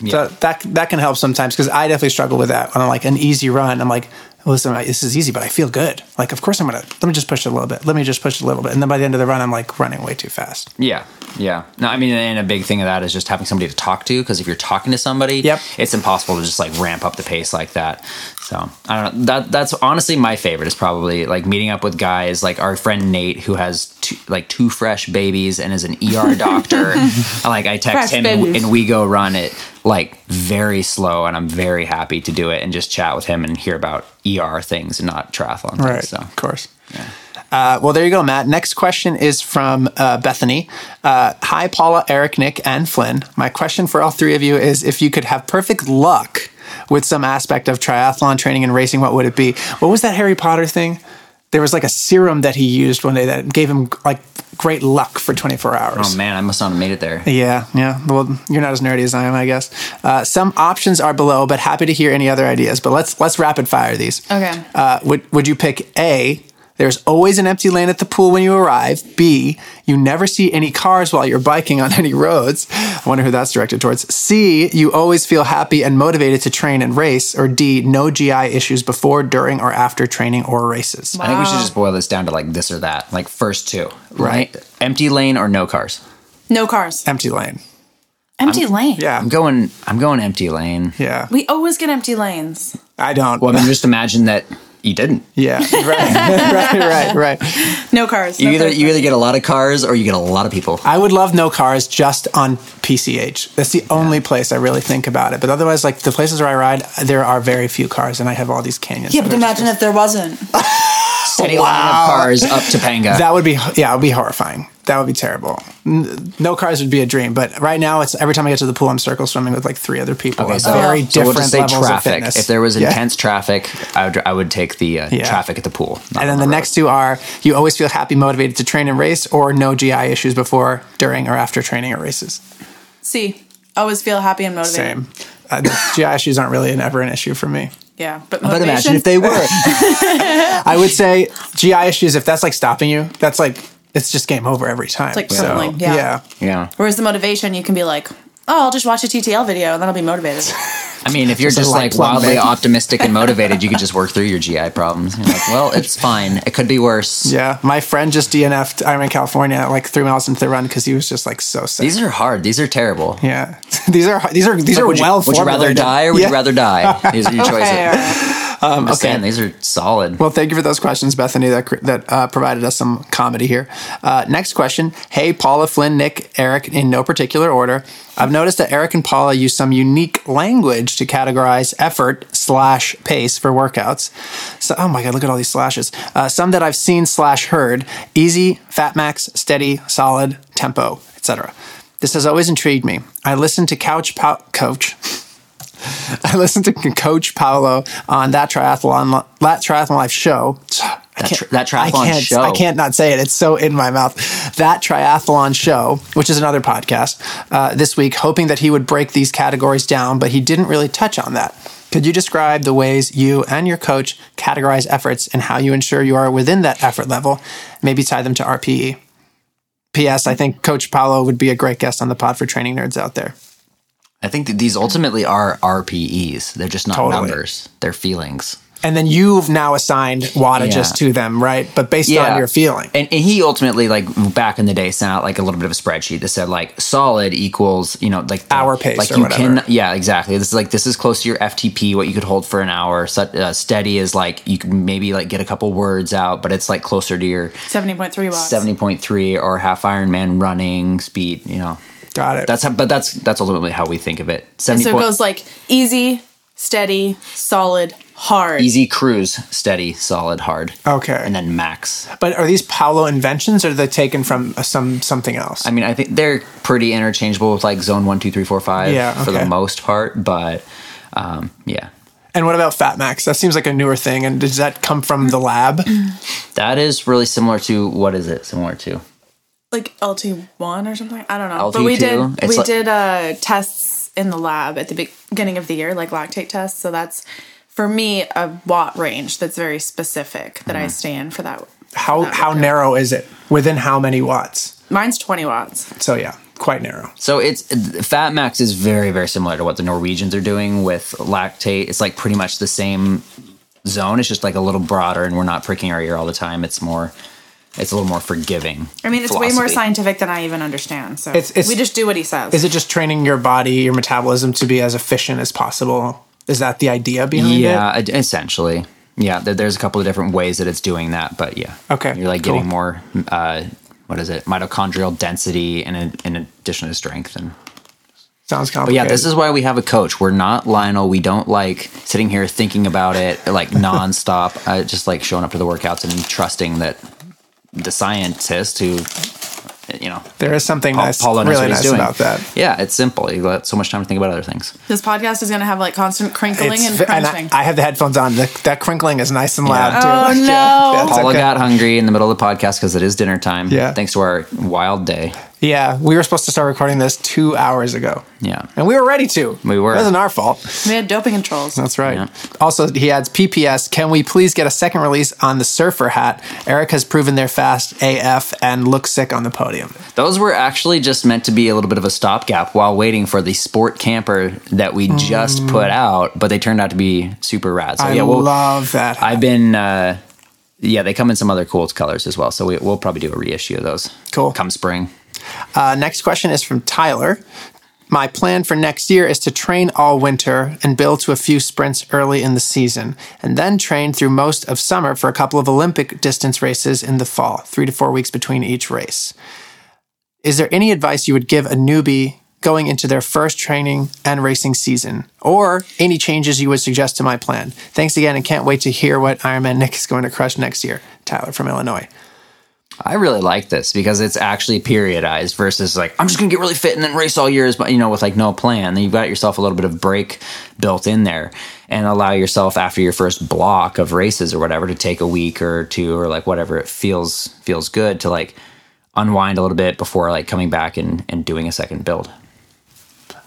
So that that can help sometimes because I definitely struggle with that on a like an easy run. I'm like, listen, this is easy, but I feel good. Like, of course I'm gonna let me just push it a little bit. Let me just push it a little bit, and then by the end of the run, I'm like running way too fast. Yeah, yeah. No, I mean, and a big thing of that is just having somebody to talk to because if you're talking to somebody, Yep. it's impossible to just like ramp up the pace like that. So I don't know. That that's honestly my favorite is probably like meeting up with guys like our friend Nate who has two, like two fresh babies and is an ER doctor. Like I text Fresh him and, babies. and we go run it like very slow, and I'm very happy to do it and just chat with him and hear about ER things and not triathlon things. Right, So of course. Uh, well, there you go, Matt. Next question is from uh, Bethany. Uh, Hi, Paula, Eric, Nick, and Flynn. My question for all three of you is if you could have perfect luck with some aspect of triathlon training and racing, what would it be? What was that Harry Potter thing? There was like a serum that he used one day that gave him like great luck for 24 hours. Oh man, I must not have made it there. Yeah, yeah. Well, you're not as nerdy as I am, I guess. Uh, some options are below, but happy to hear any other ideas. But let's let's rapid fire these. Okay. Uh, would would you pick A? There's always an empty lane at the pool when you arrive. B, you never see any cars while you're biking on any roads. I wonder who that's directed towards. C, you always feel happy and motivated to train and race. Or D, no GI issues before, during, or after training or races. I think we should just boil this down to like this or that, like first two, right? Empty lane or no cars. No cars. Empty lane. Empty lane. Yeah. I'm going. I'm going empty lane. Yeah. We always get empty lanes. I don't. Well, I mean, just imagine that you didn't. yeah. Right. right. Right. Right. No cars. You no either cars. you either get a lot of cars or you get a lot of people. I would love no cars just on PCH. That's the only place I really think about it. But otherwise, like the places where I ride, there are very few cars, and I have all these canyons. Yeah, that but are just- imagine if there wasn't. Steady line of cars up Topanga. that would be yeah, it would be horrifying. That would be terrible. No cars would be a dream, but right now it's every time I get to the pool, I'm circle swimming with like three other people. Okay, so, very so different we'll just say levels of traffic. fitness. If there was Yeah. intense traffic, I would I would take the uh, Yeah. traffic at the pool. And then the road. next two are you always feel happy, motivated to train and race, or no GI issues before, during, or after training or races. See, always feel happy and motivated. Same. Uh, the GI issues aren't really an, ever an issue for me. Yeah, but But imagine if they were. I would say GI issues, if that's like stopping you, that's like, it's just game over every time. It's like crippling, yeah. yeah. yeah. Whereas the motivation, you can be like, oh, I'll just watch a TTL video and then I'll be motivated. I mean, if you're Just just light like wildly man. optimistic and motivated, you could just work through your GI problems. You're like, well, it's fine. It could be worse. Yeah. My friend just DNF'd Ironman California like three miles into the run because he was just like so sick. These are hard. These are terrible. yeah. these are, these are, these are would you, well would you rather die or would Yeah. you rather die? These are your choices. Okay, all right. I'm just okay. saying, these are solid. Well, thank you for those questions, Bethany, that, that uh, provided us some comedy here. Uh, next question. Hey, Paula, Flynn, Nick, Eric, in no particular order. I've noticed that Eric and Paula use some unique language to categorize effort slash pace for workouts. So, oh my God, look at all these slashes. Uh, some that I've seen slash heard easy, fat max, steady, solid, tempo, etc. This has always intrigued me. I listened to Couch Pow- Coach. I listened to Coach Paulo on that triathlon that triathlon life show. I That tri- that I triathlon can't, show. I can't not say it. It's so in my mouth. That triathlon show, which is another podcast, uh, this week, hoping that he would break these categories down, but he didn't really touch on that. Could you describe the ways you and your coach categorize efforts and how you ensure you are within that effort level? Maybe tie them to RPE. P.S. I think Coach Paulo would be a great guest on the pod for training nerds out there. I think that these ultimately are RPEs. They're just not Totally. numbers. They're feelings. And then you've now assigned wattages Yeah. to them, right? But based on your feeling. And, and he ultimately, like back in the day, sent out like a little bit of a spreadsheet that said like solid equals, you know, like the- Hour pace Like or you whatever. can, yeah, exactly. This is like this is close to your FTP, what you could hold for an hour. Set, uh, steady is like you can maybe like get a couple words out, but it's like closer to your 70.3 watts. seventy point three or half Ironman running speed. You know, Got it. that's how, but that's that's ultimately how we think of it. Seventy So it goes like easy, steady, solid, hard. easy cruise, steady, solid, hard. Okay. and then max. but are these Paulo inventions or are they taken from some something else? I mean, I think they're pretty interchangeable with like zone one, two, three, four, five Yeah, for the most part. But um, yeah, and what about Fat Max? That seems like a newer thing. And does that come from the lab? that is really similar to what is it similar to? Like LT1 or something. I don't know. but we did It's we like- did uh, tests in the lab at the beginning of the year, like lactate tests. So that's for me a watt range that's very specific that Mm-hmm. I stay in for that. How that how narrow is it? Within how many watts? Mine's 20 watts. So yeah, quite narrow. So it's Fat Max is very very similar to what the Norwegians are doing with lactate. It's like pretty much the same zone. It's just like a little broader, and we're not pricking our ear all the time. It's more. It's a little more forgiving. I mean, it's way more scientific than I even understand. So It's- it's- we just do what he says. Is it just training your body, your metabolism to be as efficient as possible? Is that the idea behind it? Yeah, essentially. Yeah, there, there's a couple of different ways that it's doing that, but yeah. Okay, You're like cool. getting more, uh, what is it, mitochondrial density in, in addition to strength. And Sounds but complicated. yeah, this is why we have a coach. We're not Lionel. We don't like sitting here thinking about it like nonstop. uh, just like showing up to the workouts and trusting that the scientist who, you know, There is something Paul- nice, Paulo knows really what he's nice doing. about that. Yeah, it's simple. You got so much time to think about other things. This podcast is going to have like constant crinkling It's and ve- and crunching. I, I have the headphones on. The, that crinkling is nice and loud Yeah. too. Oh, Yeah, no. that's Paula okay. got hungry in the middle of the podcast because it is dinner time. Yeah. Thanks to our wild day. Yeah, we were supposed to start recording this two hours ago. Yeah. And we were ready to. We were. It wasn't our fault. we had doping controls. That's right. Yeah. Also, he adds PPS. Can we please get a second release on the surfer hat? Eric has proven they're fast AF and look sick on the podium. Those were actually just meant to be a little bit of a stopgap while waiting for the sport camper that we just put out, but they turned out to be super rad. So Mm. I yeah, we'll, love that. hat. I've been, uh, yeah, they come in some other cool colors as well. So we, we'll probably do a reissue of those. Cool. Come spring. Uh, next question is from Tyler. My plan for next year is to train all winter and build to a few sprints early in the season, and then train through most of summer for a couple of Olympic distance races in the fall, three to four weeks between each race. Is there any advice you would give a newbie going into their first training and racing season, or any changes you would suggest to my plan? Thanks again, and can't wait to hear what Ironman Nick is going to crush next year. Tyler from Illinois. I really like this because it's actually periodized versus like I'm just gonna get really fit and then race all years, but you know, with like no plan. Then you've got yourself a little bit of break built in there, and allow yourself after your first block of races or whatever to take a week or two or like whatever it feels feels good to like unwind a little bit before like coming back and, and doing a second build.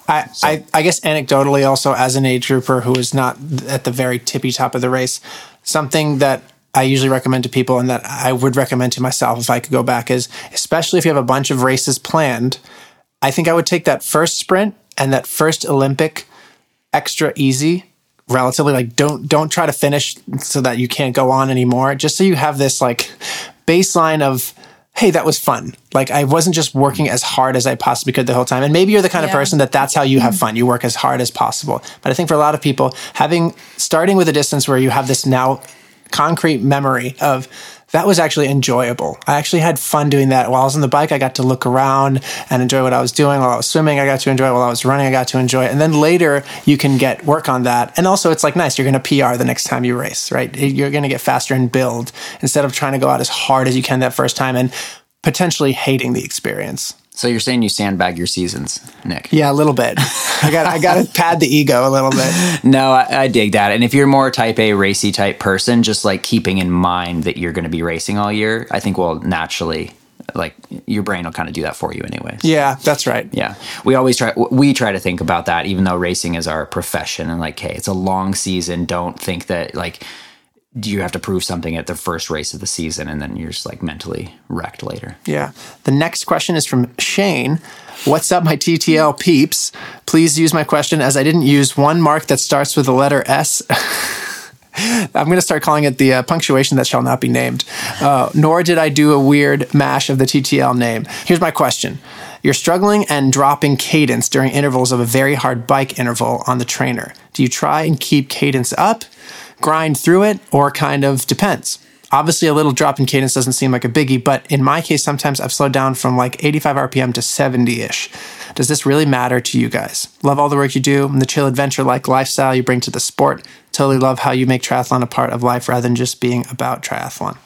I, I, I guess anecdotally also as an age grouper who is not at the very tippy top of the race, something that I usually recommend to people and that I would recommend to myself if I could go back is especially if you have a bunch of races planned, I think I would take that first sprint and that first Olympic extra easy relatively like don't don't try to finish so that you can't go on anymore just so you have this like baseline of hey that was fun. Like i wasn't just working as hard as i possibly could the whole time and maybe you're the kind of person that that's how you have fun. You work as hard as possible. But i think for a lot of people having starting with a distance where you have this now concrete memory of that was actually enjoyable. I actually had fun doing that while I was on the bike. I got to look around and enjoy what I was doing while I was swimming. I got to enjoy it while I was running. I got to enjoy it. And then later you can get work on that. And also it's like nice. You're going to PR the next time you race, right? You're going to get faster and build instead of trying to go out as hard as you can that first time and potentially hating the experience. So you're saying you sandbag your seasons, Nick? Yeah, a little bit. I got I got to pad the ego a little bit. No, I, I dig that. And if you're more type A racy type person, just like keeping in mind that you're going to be racing all year, I think will naturally, like your brain will kind of do that for you anyway. Yeah, that's right. Yeah. We always try, we try to think about that, even though racing is our profession and like, hey, it's a long season. Don't think that like, you have to prove something at the first race of the season and then you're just like mentally wrecked later. Yeah. The next question is from Shane. What's up, my TTL peeps? Please use my question as I didn't use one mark that starts with the letter S. I'm going to start calling it the uh, punctuation that shall not be named. Uh, nor did I do a weird mash of the TTL name. Here's my question. You're struggling and dropping cadence during intervals of a very hard bike interval on the trainer. Do you try and keep cadence up, grind through it, or kind of depends? Obviously, a little drop in cadence doesn't seem like a biggie, but in my case, sometimes I've slowed down from like 85 RPM to 70 ish. Does this really matter to you guys? Love all the work you do and the chill adventure like lifestyle you bring to the sport. Totally love how you make triathlon a part of life rather than just being about triathlon.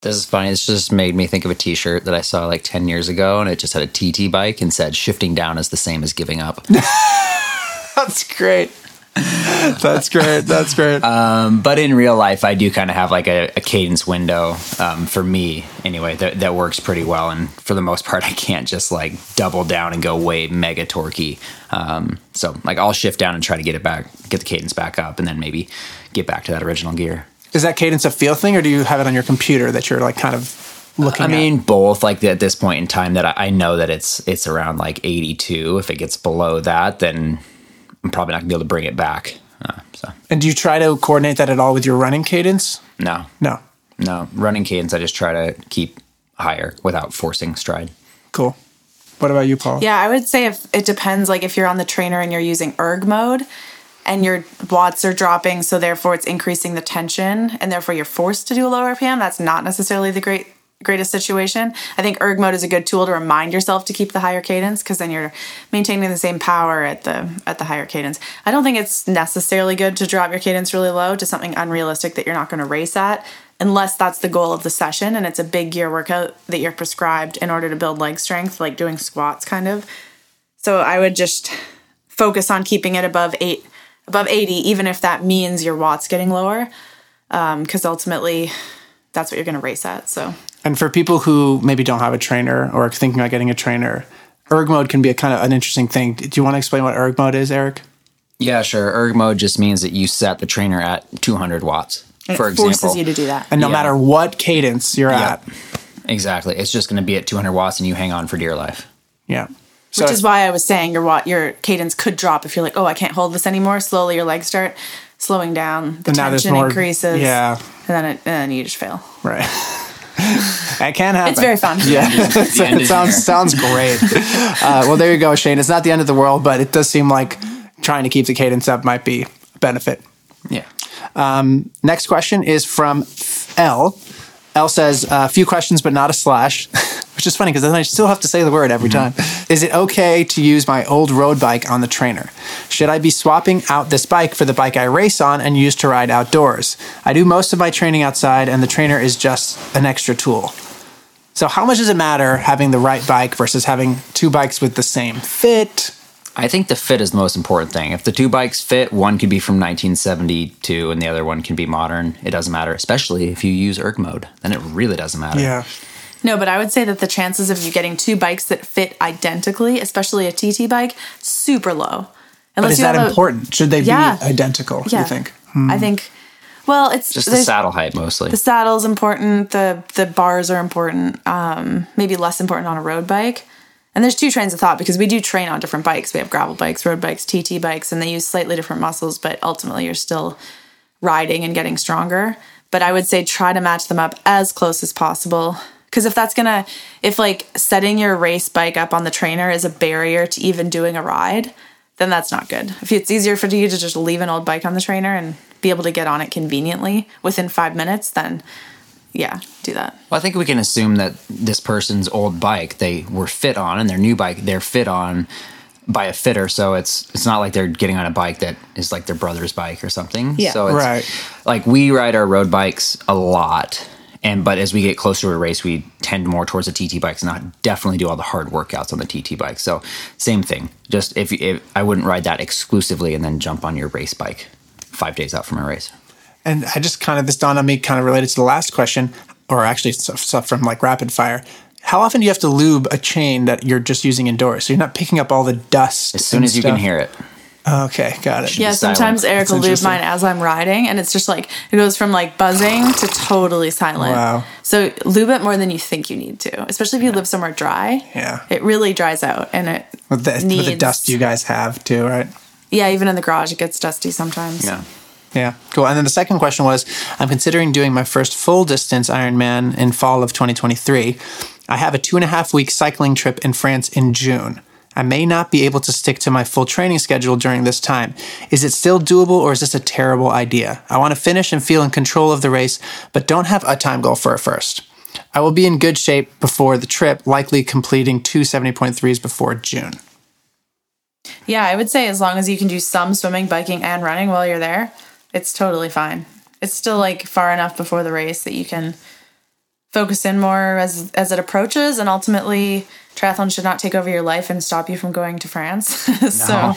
This is funny. This just made me think of a T-shirt that I saw like ten years ago, and it just had a TT bike and said "shifting down is the same as giving up." That's great. That's great. That's great. but in real life, I do kind of have like a, a cadence window um, for me anyway that, that works pretty well. And for the most part, I can't just like double down and go way mega torquey. Um, so like I'll shift down and try to get it back, get the cadence back up, and then maybe get back to that original gear. Is that cadence a feel thing, or do you have it on your computer that you're like kind of looking I at? mean, both. Like at this point in time, that I, I know that it's it's around like 82. If it gets below that, then I'm probably not gonna be able to bring it back. Uh, so and do you try to coordinate that at all with your running cadence? no, No. no running cadence. I just try to keep higher without forcing stride. Cool. What about you, Paul? Yeah, I would say if it depends, like if you're on the trainer and you're using erg mode and your watts are dropping, so therefore it's increasing the tension and therefore you're forced to do a lower RPM, that's not necessarily the great greatest situation. I think erg mode is a good tool to remind yourself to keep the higher cadence because then you're maintaining the same power at the at the higher cadence. I don't think it's necessarily good to drop your cadence really low to something unrealistic that you're not going to race at unless that's the goal of the session and it's a big gear workout that you're prescribed in order to build leg strength, like doing squats kind of. So I would just focus on keeping it above eight, above 80, even if that means your watts getting lower, um, because ultimately that's what you're going to race at. So And for people who maybe don't have a trainer or are thinking about getting a trainer, erg mode can be a kind of an interesting thing. Do you want to explain what erg mode is, Eric? Yeah, sure. Erg mode just means that you set the trainer at 200 watts, and for it forces you to do that. And no Yeah. matter what cadence you're Yeah. at, Exactly. It's just going to be at 200 watts and you hang on for dear life. yeah. So Which is why I was saying your watt, your cadence could drop if you're like, oh, I can't hold this anymore. Slowly, your legs start slowing down. The And tension more- increases. yeah. and then it, and then you just fail. right. It can happen. It's very fun. Yeah, The end it is sounds near. sounds great. Uh, well, there you go, Shane. It's not the end of the world, but it does seem like trying to keep the cadence up might be a benefit. Yeah. Next question is from L. L says a few questions, but not a slash, which is funny because then I still have to say the word every mm-hmm. time. Is it okay to use my old road bike on the trainer? Should I be swapping out this bike for the bike I race on and use to ride outdoors? I do most of my training outside, and the trainer is just an extra tool. So, how much does it matter having the right bike versus having two bikes with the same fit? I think the fit is the most important thing. If the two bikes fit, one could be from 1972 and the other one can be modern. It doesn't matter, especially if you use erg mode. Then it really doesn't matter. No, but I would say that the chances of you getting two bikes that fit identically, especially a TT bike, super low. But Unless is you that have a- important? Should they Yeah. be identical, Yeah, you think? I think. Well, it's Just the saddle height mostly. The saddle's important. The the bars are important. Um, maybe less important on a road bike. And there's two trains of thought because we do train on different bikes. We have gravel bikes, road bikes, TT bikes, and they use slightly different muscles, but ultimately you're still riding and getting stronger. But I would say try to match them up as close as possible. Because if that's gonna, if like setting your race bike up on the trainer is a barrier to even doing a ride, then that's not good. If it's easier for you to just leave an old bike on the trainer and be able to get on it conveniently within five minutes, then yeah, do that. Well, I think we can assume that this person's old bike they were fit on, and their new bike they're fit on by a fitter. So it's it's not like they're getting on a bike that is like their brother's bike or something. Yeah. So it's Right. like we ride our road bikes a lot. And but as we get closer to a race, we tend more towards the TT bikes, and not definitely do all the hard workouts on the TT bike. So same thing. Just if, if I wouldn't ride that exclusively and then jump on your race bike five days out from a race. And I just kind of this dawned on me, kind of related to the last question, or actually stuff, stuff from like rapid fire. How often do you have to lube a chain that you're just using indoors? So you're not picking up all the dust. As soon as you can hear it. Okay, got it. Yeah, be silent. sometimes Eric That's will lose mine as I'm riding, and it's just like it goes from like buzzing to totally silent. Wow. So lube it more than you think you need to, especially if you live somewhere dry. Yeah. It really dries out, and it With the, with the dust you guys have too, right? Yeah, even in the garage, it gets dusty sometimes. Yeah. Yeah, cool. And then the second question was I'm considering doing my first full distance Ironman in fall of 2023. I have a two and a half week cycling trip in France in June. I may not be able to stick to my full training schedule during this time. Is it still doable or is this a terrible idea? I want to finish and feel in control of the race, but don't have a time goal for it first. I will be in good shape before the trip, likely completing two 70.3s before June. Yeah, I would say as long as you can do some swimming, biking, and running while you're there, it's totally fine. It's still like far enough before the race that you can focus in more as as it approaches, and ultimately, triathlon should not take over your life and stop you from going to France. so,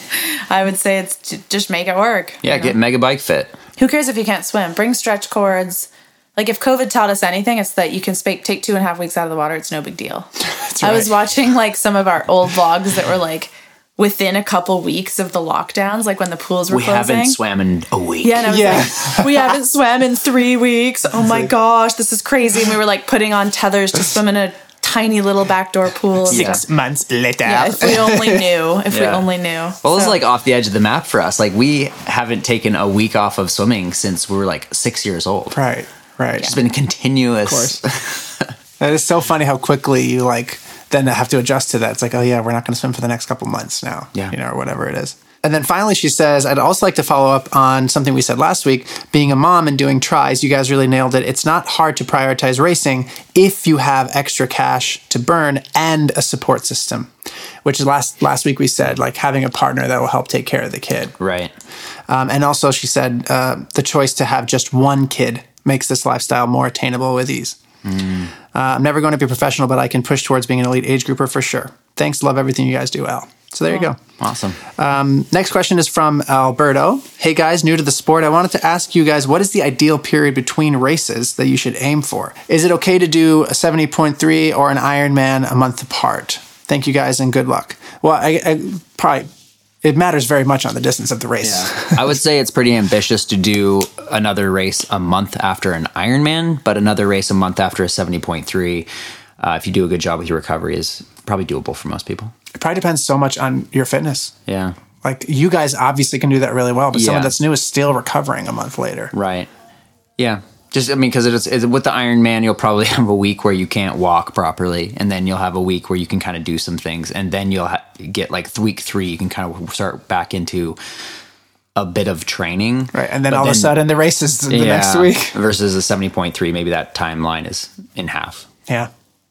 I would say it's just make it work. Yeah, you know? get Mega Bike Fit. Who cares if you can't swim? Bring stretch cords. Like if COVID taught us anything, it's that you can sp- take two and a half weeks out of the water. It's no big deal. I was watching like some of our old vlogs that were like within a couple weeks of the lockdowns, like when the pools were We closing. haven't swam in a week. Yeah, and I was Yeah. like, we haven't swam in three weeks. Oh my gosh, this is crazy. And we were like putting on tethers to swim in a tiny little backdoor pool. Yeah. Six months later. Yeah, if we only knew. If we only knew. Well, it's So- like off the edge of the map for us. Like we haven't taken a week off of swimming since we were like six years old. Right, right. It's been continuous. It is so funny how quickly you like then have to adjust to that. It's like, oh yeah, we're not going to swim for the next couple months now. Yeah. you know, or whatever it is. And then finally, she says, I'd also like to follow up on something we said last week. Being a mom and doing tries, you guys really nailed it. It's not hard to prioritize racing if you have extra cash to burn and a support system. Which is last last week we said like having a partner that will help take care of the kid. Right. Um, and also, she said uh, the choice to have just one kid makes this lifestyle more attainable with ease. Uh, I'm never going to be professional, but I can push towards being an elite age grouper for sure. Thanks. Love everything you guys do, Al. So there you go. Awesome. Next question is from Alberto. Hey guys, new to the sport. I wanted to ask you guys what is the ideal period between races that you should aim for? Is it okay to do a 70.3 or an Ironman a month apart? Thank you guys and good luck. Well, I, I probably it matters very much on the distance of the race. I would say it's pretty ambitious to do another race a month after an Ironman, but another race a month after a 70.3, uh, if you do a good job with your recovery, is probably doable for most people. It probably depends so much on your fitness. Yeah. Like you guys obviously can do that really well, but someone that's new is still recovering a month later. Right. Yeah. Just, I mean, because it's, it's with the Ironman, you'll probably have a week where you can't walk properly, and then you'll have a week where you can kind of do some things, and then you'll ha- get like week three, you can kind of start back into a bit of training. Right. And then all of a sudden the race is the next week. versus a 70.3, maybe that timeline is in half. Yeah.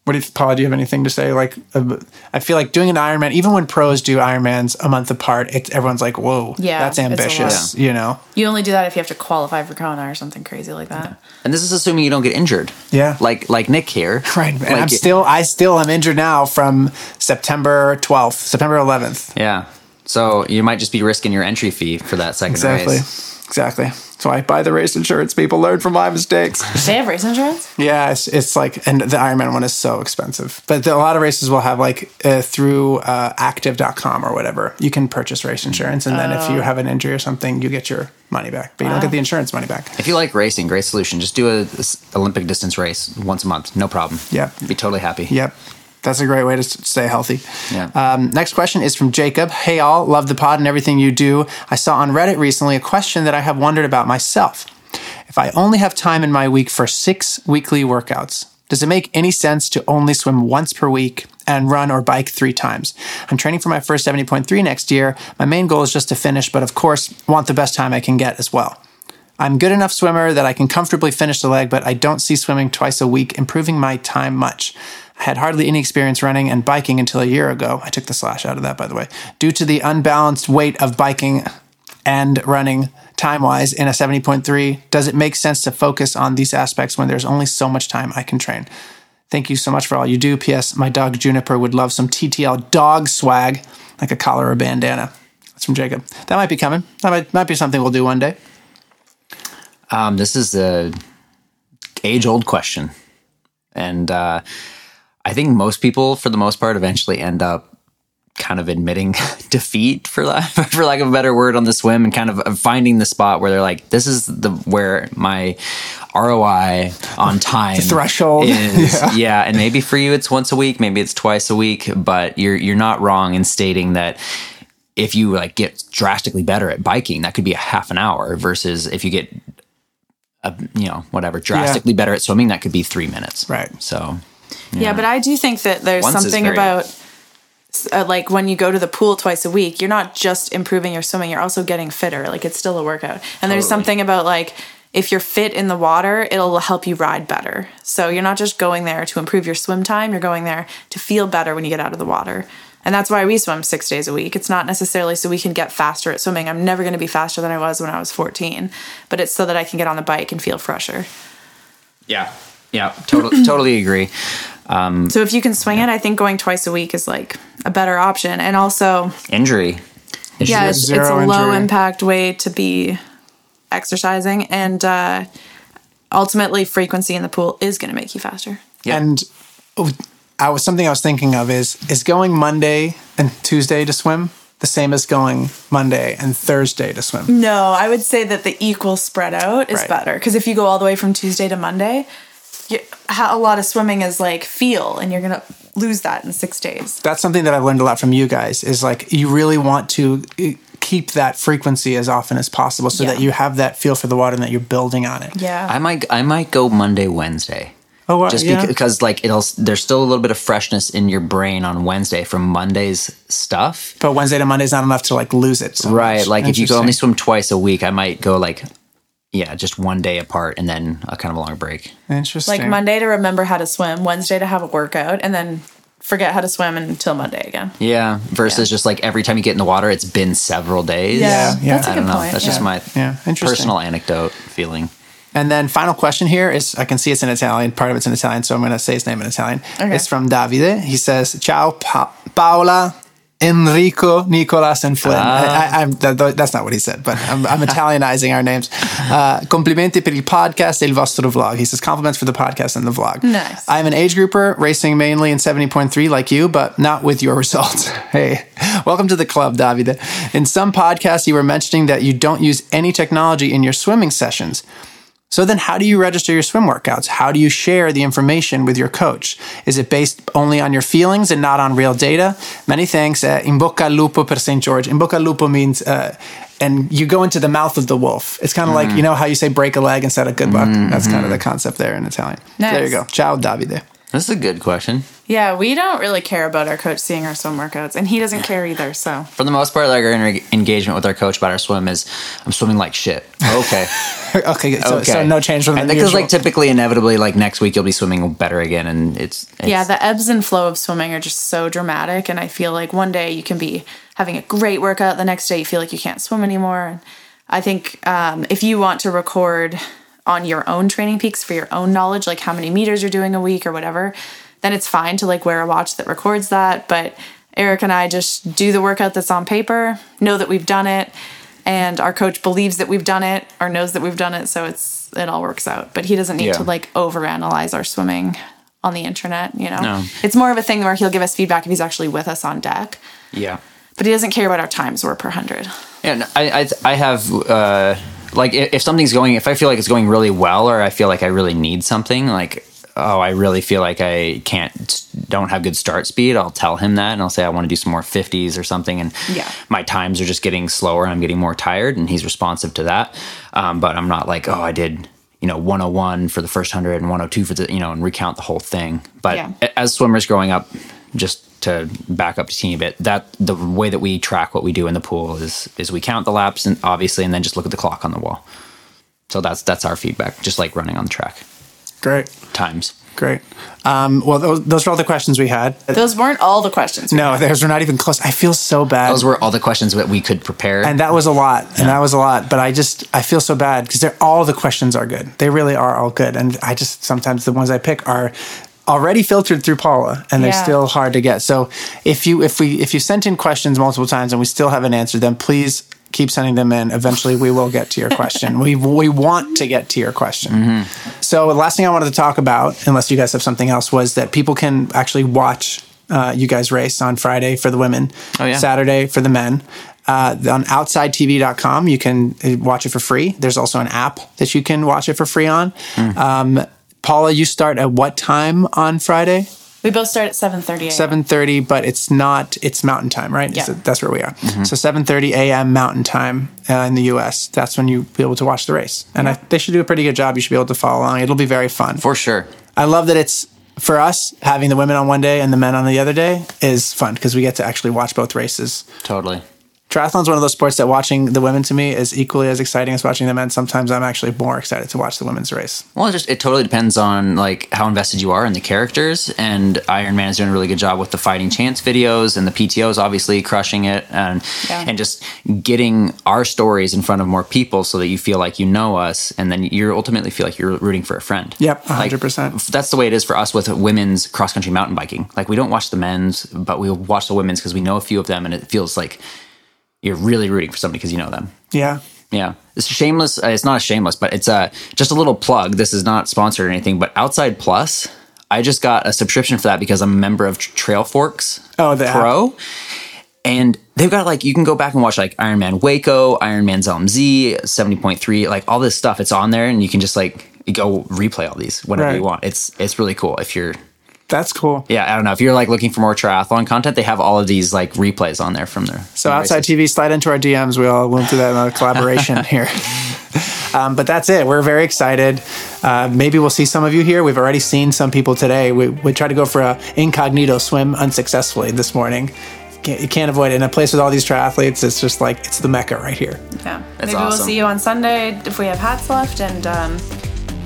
What do you, Paula? Do you have anything to say? Like, uh, I feel like doing an Ironman, even when pros do Ironmans a month apart, it, everyone's like, "Whoa, Yeah, that's it's a ambitious," you know? You only do that if you have to qualify for Kona or something crazy like that. And this is assuming you don't get injured. Yeah. Like like Nick here. Right. And Like, I'm still, I still am injured now from September 12th, September 11th. Yeah. So you might just be risking your entry fee for that second Exactly. race. Exactly. So I buy the race insurance. People learn from my mistakes. They have race insurance? Yeah, it's, it's like, and the Ironman one is so expensive. But the, a lot of races will have like uh, through uh, active.com or whatever, you can purchase race insurance. And then if you have an injury or something, you get your money back, but you don't get the insurance money back. If you like racing, great solution. Just do a, this Olympic distance race once a month. No problem. Yeah. Be totally happy. Yep. That's a great way to stay healthy. Yeah. Um, next question is from Jacob. Hey, all, love the pod and everything you do. I saw on Reddit recently a question that I have wondered about myself. If I only have time in my week for six weekly workouts, does it make any sense to only swim once per week and run or bike three times? I'm training for my first 70.3 next year. My main goal is just to finish, but of course, want the best time I can get as well. I'm good enough swimmer that I can comfortably finish the leg, but I don't see swimming twice a week improving my time much. I had hardly any experience running and biking until a year ago. I took the slash out of that, by the way, due to the unbalanced weight of biking and running time wise in a 70.3. Does it make sense to focus on these aspects when there's only so much time I can train? Thank you so much for all you do. P.S. My dog Juniper would love some TTL dog swag, like a collar or bandana. That's from Jacob. That might be coming. That might, might be something we'll do one day. Um, this is a age old question, and uh, I think most people, for the most part, eventually end up kind of admitting defeat, for la- for lack of a better word, on the swim, and kind of finding the spot where they're like, "This is the where my ROI on time threshold. is." yeah. and maybe for you it's once a week, maybe it's twice a week, but you're you're not wrong in stating that if you like get drastically better at biking, that could be a half an hour versus if you get a, you know, whatever, drastically better at swimming, that could be three minutes. Right. So Yeah, but I do think that there's Once something very- about uh, like when you go to the pool twice a week, you're not just improving your swimming, you're also getting fitter. Like it's still a workout. And there's something about like if you're fit in the water, it'll help you ride better. So you're not just going there to improve your swim time, you're going there to feel better when you get out of the water. And that's why we swim six days a week. It's not necessarily so we can get faster at swimming. I'm never going to be faster than I was when I was 14, but it's so that I can get on the bike and feel fresher. yeah, yeah, totally, totally agree. So if you can swing it, I think going twice a week is like a better option. And also, Injury. yeah, it's, it's Zero a low injury. impact way to be exercising, and uh, ultimately, frequency in the pool is going to make you faster. Yeah. And oh, I was something I was thinking of is is going Monday and Tuesday to swim the same as going Monday and Thursday to swim. No, I would say that the equal spread out is Right. better because if you go all the way from Tuesday to Monday, you, ha- a lot of swimming is like feel, and you're going to lose that in six days. That's something that I've learned a lot from you guys is like you really want to uh, keep that frequency as often as possible so Yeah. that you have that feel for the water and that you're building on it. Yeah. I might, I might go Monday, Wednesday. Oh, wow, Just yeah. because, like, it'll. There's still a little bit of freshness in your brain on Wednesday from Monday's stuff. But Wednesday to Monday is not enough to like lose it. so Right. much. Like if you go only swim twice a week, I might go like, yeah, just one day apart and then a kind of a long break. Interesting. like Monday to remember how to swim, Wednesday to have a workout, and then forget how to swim until Monday again. Yeah. Versus just like every time you get in the water, it's been several days. Yeah, yeah. That's a I good don't know. point. That's yeah. just my Yeah, interesting. personal anecdote feeling. And then final question here is I can see it's in Italian. Part of it's in Italian, so I'm going to say his name in Italian. It's from Davide. He says, "Ciao pa- Paola, Enrico, Nicolas, and Flynn." I, I, I'm, that, that's not what he said, but I'm, I'm Italianizing our names. Uh, complimenti per il podcast e il vostro vlog. He says compliments for the podcast and the vlog. Nice. I'm an age grouper, racing mainly in 70.3 like you, but not with your results. hey, welcome to the club, Davide. In some podcasts, you were mentioning that you don't use any technology in your swimming sessions. So then, how do you register your swim workouts? How do you share the information with your coach? Is it based only on your feelings and not on real data? Many thanks. Uh, in bocca al lupo per St. George. In bocca al lupo means, uh, and you go into the mouth of the wolf. It's kind of like, you know how you say break a leg instead of good luck? That's kind of the concept there in Italian. Nice. There you go. Ciao, Davide. This is a good question. Yeah, we don't really care about our coach seeing our swim workouts, and he doesn't care either. So For the most part, like our inter- engagement with our coach about our swim is, I'm swimming like shit. Okay. okay, so, okay. so no change from the And because like typically, inevitably, like next week you'll be swimming better again, and it's, it's yeah, the ebbs and flow of swimming are just so dramatic, and I feel like one day you can be having a great workout, the next day you feel like you can't swim anymore. And I think um, if you want to record on your own TrainingPeaks for your own knowledge, like how many meters you're doing a week or whatever, then it's fine to like wear a watch that records that. But Eric and I just do the workout that's on paper, know that we've done it, and our coach believes that we've done it or knows that we've done it, so it's it all works out. But he doesn't need Yeah. to like overanalyze our swimming on the internet, you know. No. It's more of a thing where he'll give us feedback if he's actually with us on deck. yeah. But he doesn't care about our times or per hundred. And I, I, I have uh, like if, something's going, if I feel like it's going really well, or I feel like I really need something, like oh, I really feel like I can't, don't have good start speed. I'll tell him that, and I'll say I want to do some more fifties or something, and Yeah. my times are just getting slower, and I'm getting more tired, and he's responsive to that. Um, but I'm not like oh, I did. You know, 101 for the first 100 and 102 for the, you know, and recount the whole thing. But Yeah. as swimmers growing up, just to back up to team a bit, that the way that we track what we do in the pool is is we count the laps and obviously, and then just look at the clock on the wall. So that's that's our feedback, just like running on the track Great, times. great. Um, well, those, those are all the questions we had. Those weren't all the questions. No, those were not even close. I feel so bad. Those were all the questions that we could prepare. and that was a lot and that was a lot but i just i feel so bad because they're all the questions are good they really are all good and i just sometimes the ones i pick are already filtered through paula and they're Yeah. still hard to get. So if you if we if you sent in questions multiple times and we still haven't answered them please keep sending them in. Eventually we will get to your question. We we want to get to your question. So the last thing i wanted to talk about unless you guys have something else was that people can actually watch uh, you guys race on friday for the women Oh, yeah. saturday for the men. Uh, on outsidetv.com you can uh, watch it for free. There's also an app that you can watch it for free on. Um, paula you start at what time on friday? We both start at seven thirty. 7.30 but it's not it's mountain time right? Yeah. So that's where we are. So 7.30 a.m mountain time uh, in the us that's when you'll be able to watch the race. And I, they should do a pretty good job. You should be able to follow along. It'll be very fun. For sure. i love that it's for us having the women on one day and the men on the other day is fun because we get to actually watch both races. Totally. Triathlon's one of those sports that watching the women to me is equally as exciting as watching the men. Sometimes I'm actually more excited to watch the women's race. Well, it just it totally depends on like how invested you are in the characters. And Ironman is doing a really good job with the fighting chance videos, and the PTO is obviously crushing it, and Yeah. and just getting our stories in front of more people so that you feel like you know us, and then you ultimately feel like you're rooting for a friend. Yep, Like, 100%. that's the way it is for us with women's cross country mountain biking. Like we don't watch the men's, but we watch the women's because we know a few of them, and it feels like you're really rooting for somebody because you know them. Yeah. Yeah, it's shameless. Uh, it's not a shameless, but it's a just a little plug. This is not sponsored or anything, but Outside Plus, I just got a subscription for that because I'm a member of Trailforks Oh, the app. Pro, and they've got like you can go back and watch like Ironman Waco, Iron Ironman Zell am See, seventy point three, like all this stuff. It's on there, and you can just like go replay all these whenever Right. you want. It's it's really cool if you're That's cool. yeah I don't know if you're like looking for more triathlon content. They have all of these like replays on there from there. So from outside races. TV, slide into our DMs. We all went through that in a collaboration here. Um, but that's it. We're very excited. Uh, maybe we'll see some of you here. We've already seen some people today. We, we tried to go for a incognito swim unsuccessfully this morning. Can't, you can't avoid it. In a place with all these triathletes, it's just like it's the mecca right here. Yeah. That's Maybe we'll see you on Sunday if we have hats left, and um,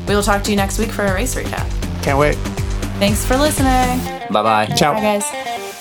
we will talk to you next week for a race recap. Can't wait. Thanks for listening. Bye-bye. Ciao. Bye, guys.